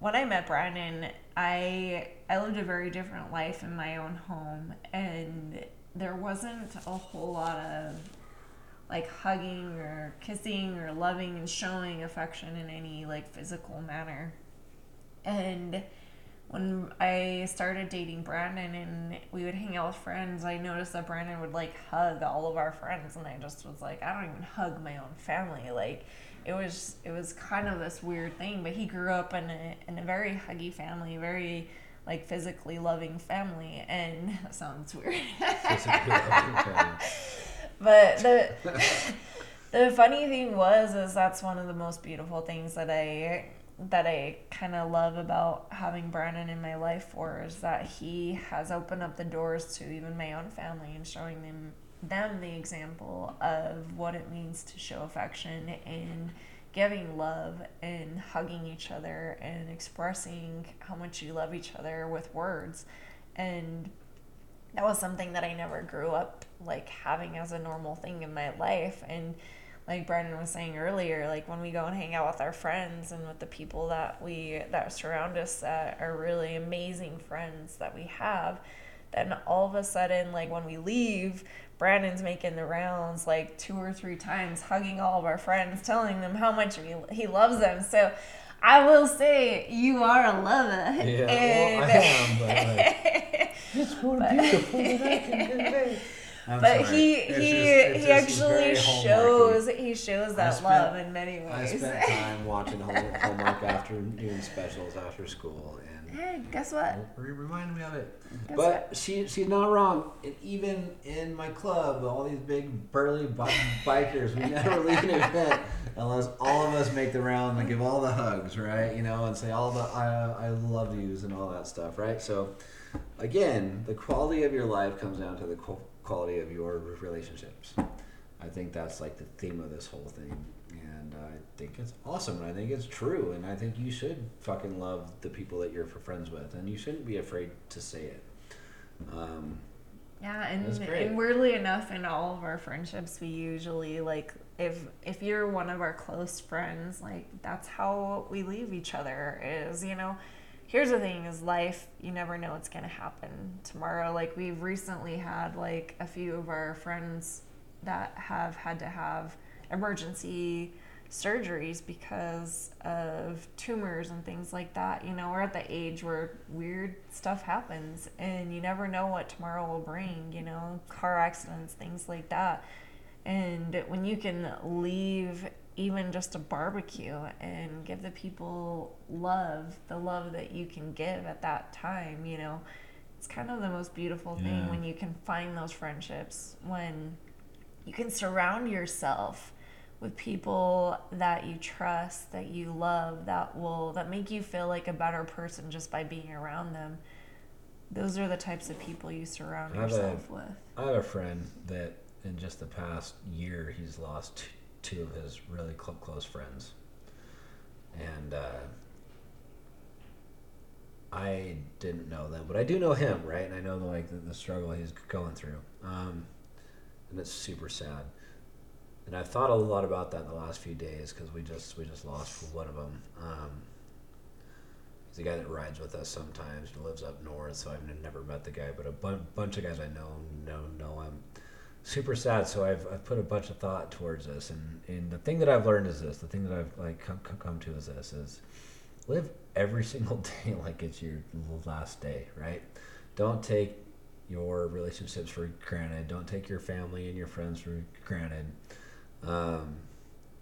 when I met Brandon, I I lived a very different life in my own home and there wasn't a whole lot of like hugging or kissing or loving and showing affection in any like physical manner. And when I started dating Brandon and we would hang out with friends, I noticed that Brandon would like hug all of our friends, and I just was like, I don't even hug my own family. Like, it was it was kind of this weird thing. But he grew up in a in a very huggy family, very like physically loving family, and that sounds weird. But the the funny thing was is that's one of the most beautiful things that I that I kind of love about having Brandon in my life for is that he has opened up the doors to even my own family and showing them them the example of what it means to show affection and giving love and hugging each other and expressing how much you love each other with words. And that was something that I never grew up like having as a normal thing in my life. And like Brendan was saying earlier, like when we go and hang out with our friends and with the people that we that surround us that are really amazing friends that we have, then all of a sudden, like when we leave, Brandon's making the rounds like two or three times, hugging all of our friends, telling them how much we, he loves them. So I will say you are a lover. Yeah, and, well, I am, but like, it's more beautiful than I can convey. I'm but sorry. he It's he just- he actually shows he shows that spent- love in many ways. I spent time watching Hall- Hallmark afternoon specials after school, and hey, guess what? Re- reminded me of it. Guess but what? she she's not wrong. And even in my club, all these big burly bi- bikers, we never leave an event unless all of us make the round and give all the hugs, right? You know, and say all the I I love yous and all that stuff, right? So, again, the quality of your life comes down to the quality of your relationships. I think that's like the theme of this whole thing. And I think it's awesome. And I think it's true. And I think you should fucking love the people that you're for friends with. And you shouldn't be afraid to say it. Um, Yeah, and, and weirdly enough, in all of our friendships, we usually like if if you're one of our close friends, like that's how we leave each other. Is you know, here's the thing: is life. You never know what's gonna happen tomorrow. Like we've recently had like a few of our friends that have had to have emergency surgeries because of tumors and things like that. You know, we're at the age where weird stuff happens and you never know what tomorrow will bring, you know, car accidents, things like that. And when you can leave even just a barbecue and give the people love, the love that you can give at that time, you know, it's kind of the most beautiful thing Yeah. when you can find those friendships, when you can surround yourself with people that you trust, that you love, that will that make you feel like a better person just by being around them. Those are the types of people you surround have a- yourself with. I have a friend that in just the past year he's lost two of his really cl- close friends, and uh, I didn't know them, but I do know him, right? And I know like the, the struggle he's going through, um, and it's super sad. And I've thought a lot about that in the last few days because we just we just lost one of them. Um, he's a guy that rides with us sometimes. He lives up north, so I've never met the guy, but a bun- bunch of guys I know know know him. Super sad. So I've, I've put a bunch of thought towards this, and, and the thing that I've learned is this. The thing that I've like come, come to is this: is live every single day like it's your last day, right? Don't take your relationships for granted. Don't take your family and your friends for granted. Um,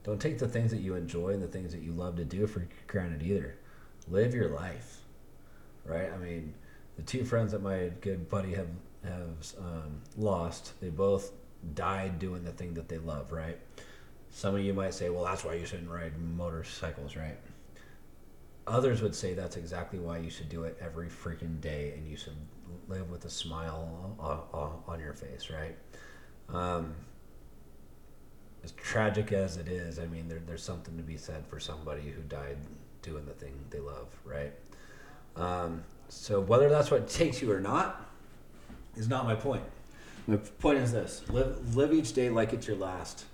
don't take the things that you enjoy and the things that you love to do for granted either. Live your life, right? I mean, the two friends that my good buddy have have um, lost, they both died doing the thing that they love, right? Some of you might say, well, that's why you shouldn't ride motorcycles, right? Others would say that's exactly why you should do it every freaking day and you should live with a smile on, your face, right? Um, as tragic as it is, I mean, there, there's something to be said for somebody who died doing the thing they love, right? Um, so whether that's what takes you or not is not my point. My point is this: live live each day like it's your last.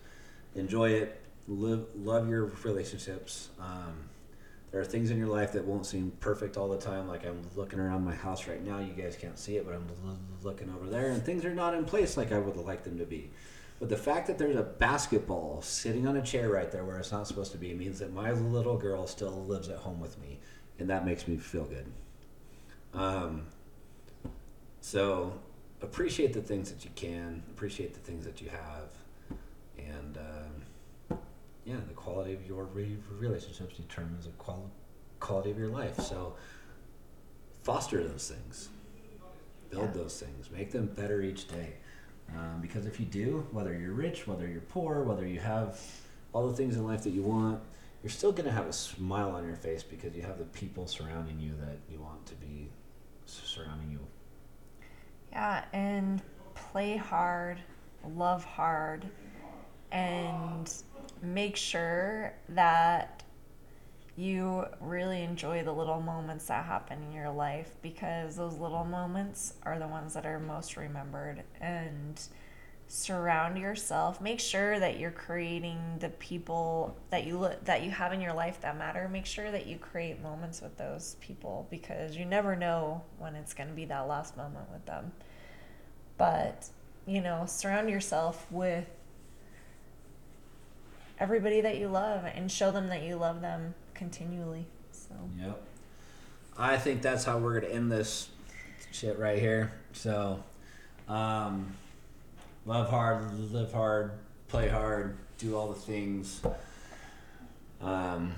Enjoy it. Live love your relationships. Um, there are things in your life that won't seem perfect all the time. Like I'm looking around my house right now. You guys can't see it, but I'm l- looking over there, and things are not in place like I would like them to be. But the fact that there's a basketball sitting on a chair right there where it's not supposed to be means that my little girl still lives at home with me, and that makes me feel good. Um, so appreciate the things that you can, appreciate the things that you have, and um, yeah, the quality of your re- relationships determines the qual- quality of your life. So foster those things, build Yeah. those things, make them better each day. Um, because if you do, whether you're rich, whether you're poor, whether you have all the things in life that you want, you're still going to have a smile on your face because you have the people surrounding you that you want to be surrounding you. Yeah, and play hard, love hard, and make sure that you really enjoy the little moments that happen in your life because those little moments are the ones that are most remembered and surround yourself make sure that you're creating the people that you look that you have in your life that matter make sure that you create moments with those people because you never know when it's going to be that last moment with them but you know surround yourself with everybody that you love and show them that you love them continually so Yep. I think that's how we're gonna end this shit right here. So, um, love hard, live hard, play hard, do all the things. Um,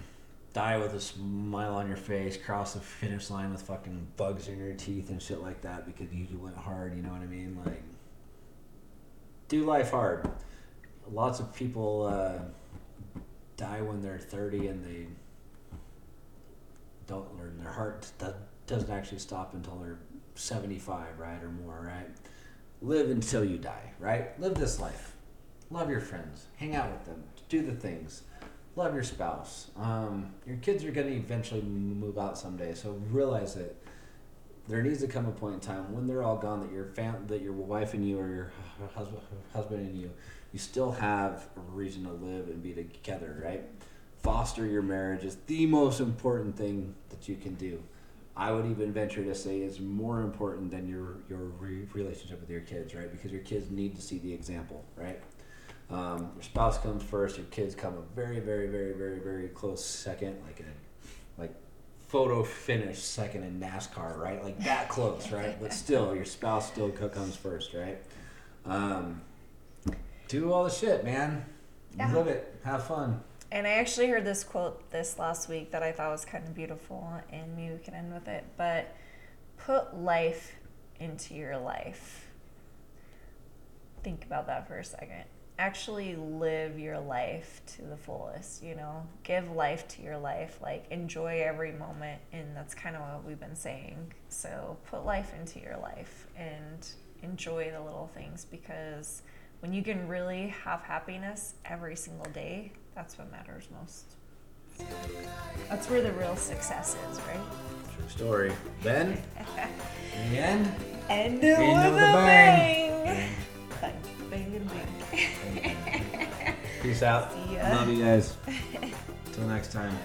die with a smile on your face, cross the finish line with fucking bugs in your teeth and shit like that because you went hard. You know what I mean? Like, do life hard. Lots of people uh, die when they're thirty and they don't learn their heart do- doesn't actually stop until they're 75 right or more right live until you die right? Live this life. Love your friends. Hang out with them. Do the things. Love your spouse. Um, your kids are going to eventually move out someday so realize that there needs to come a point in time when they're all gone that your fam- that your wife and you or your husband husband and you you still have a reason to live and be together right? Foster your marriage is the most important thing that you can do. I would even venture to say is more important than your your re- relationship with your kids, right? Because your kids need to see the example, right? Um, your spouse comes first. Your kids come a very, very, very, very, very close second, like a like photo finish second in NASCAR, right? Like that close, right? But still, your spouse still comes first, right? Um, do all the shit, man. Yeah. Live it. Have fun. And I actually heard this quote this last week that I thought was kind of beautiful, and maybe we can end with it. But put life into your life. Think about that for a second. Actually live your life to the fullest, you know? Give life to your life. Like, enjoy every moment. And that's kind of what we've been saying. So, put life into your life and enjoy the little things because when you can really have happiness every single day, that's what matters most. That's where the real success is, right? True story. Ben, in the end, End with with a bang. bang. Bang, bang, and bang. peace out. See ya. Love you guys. Till next time.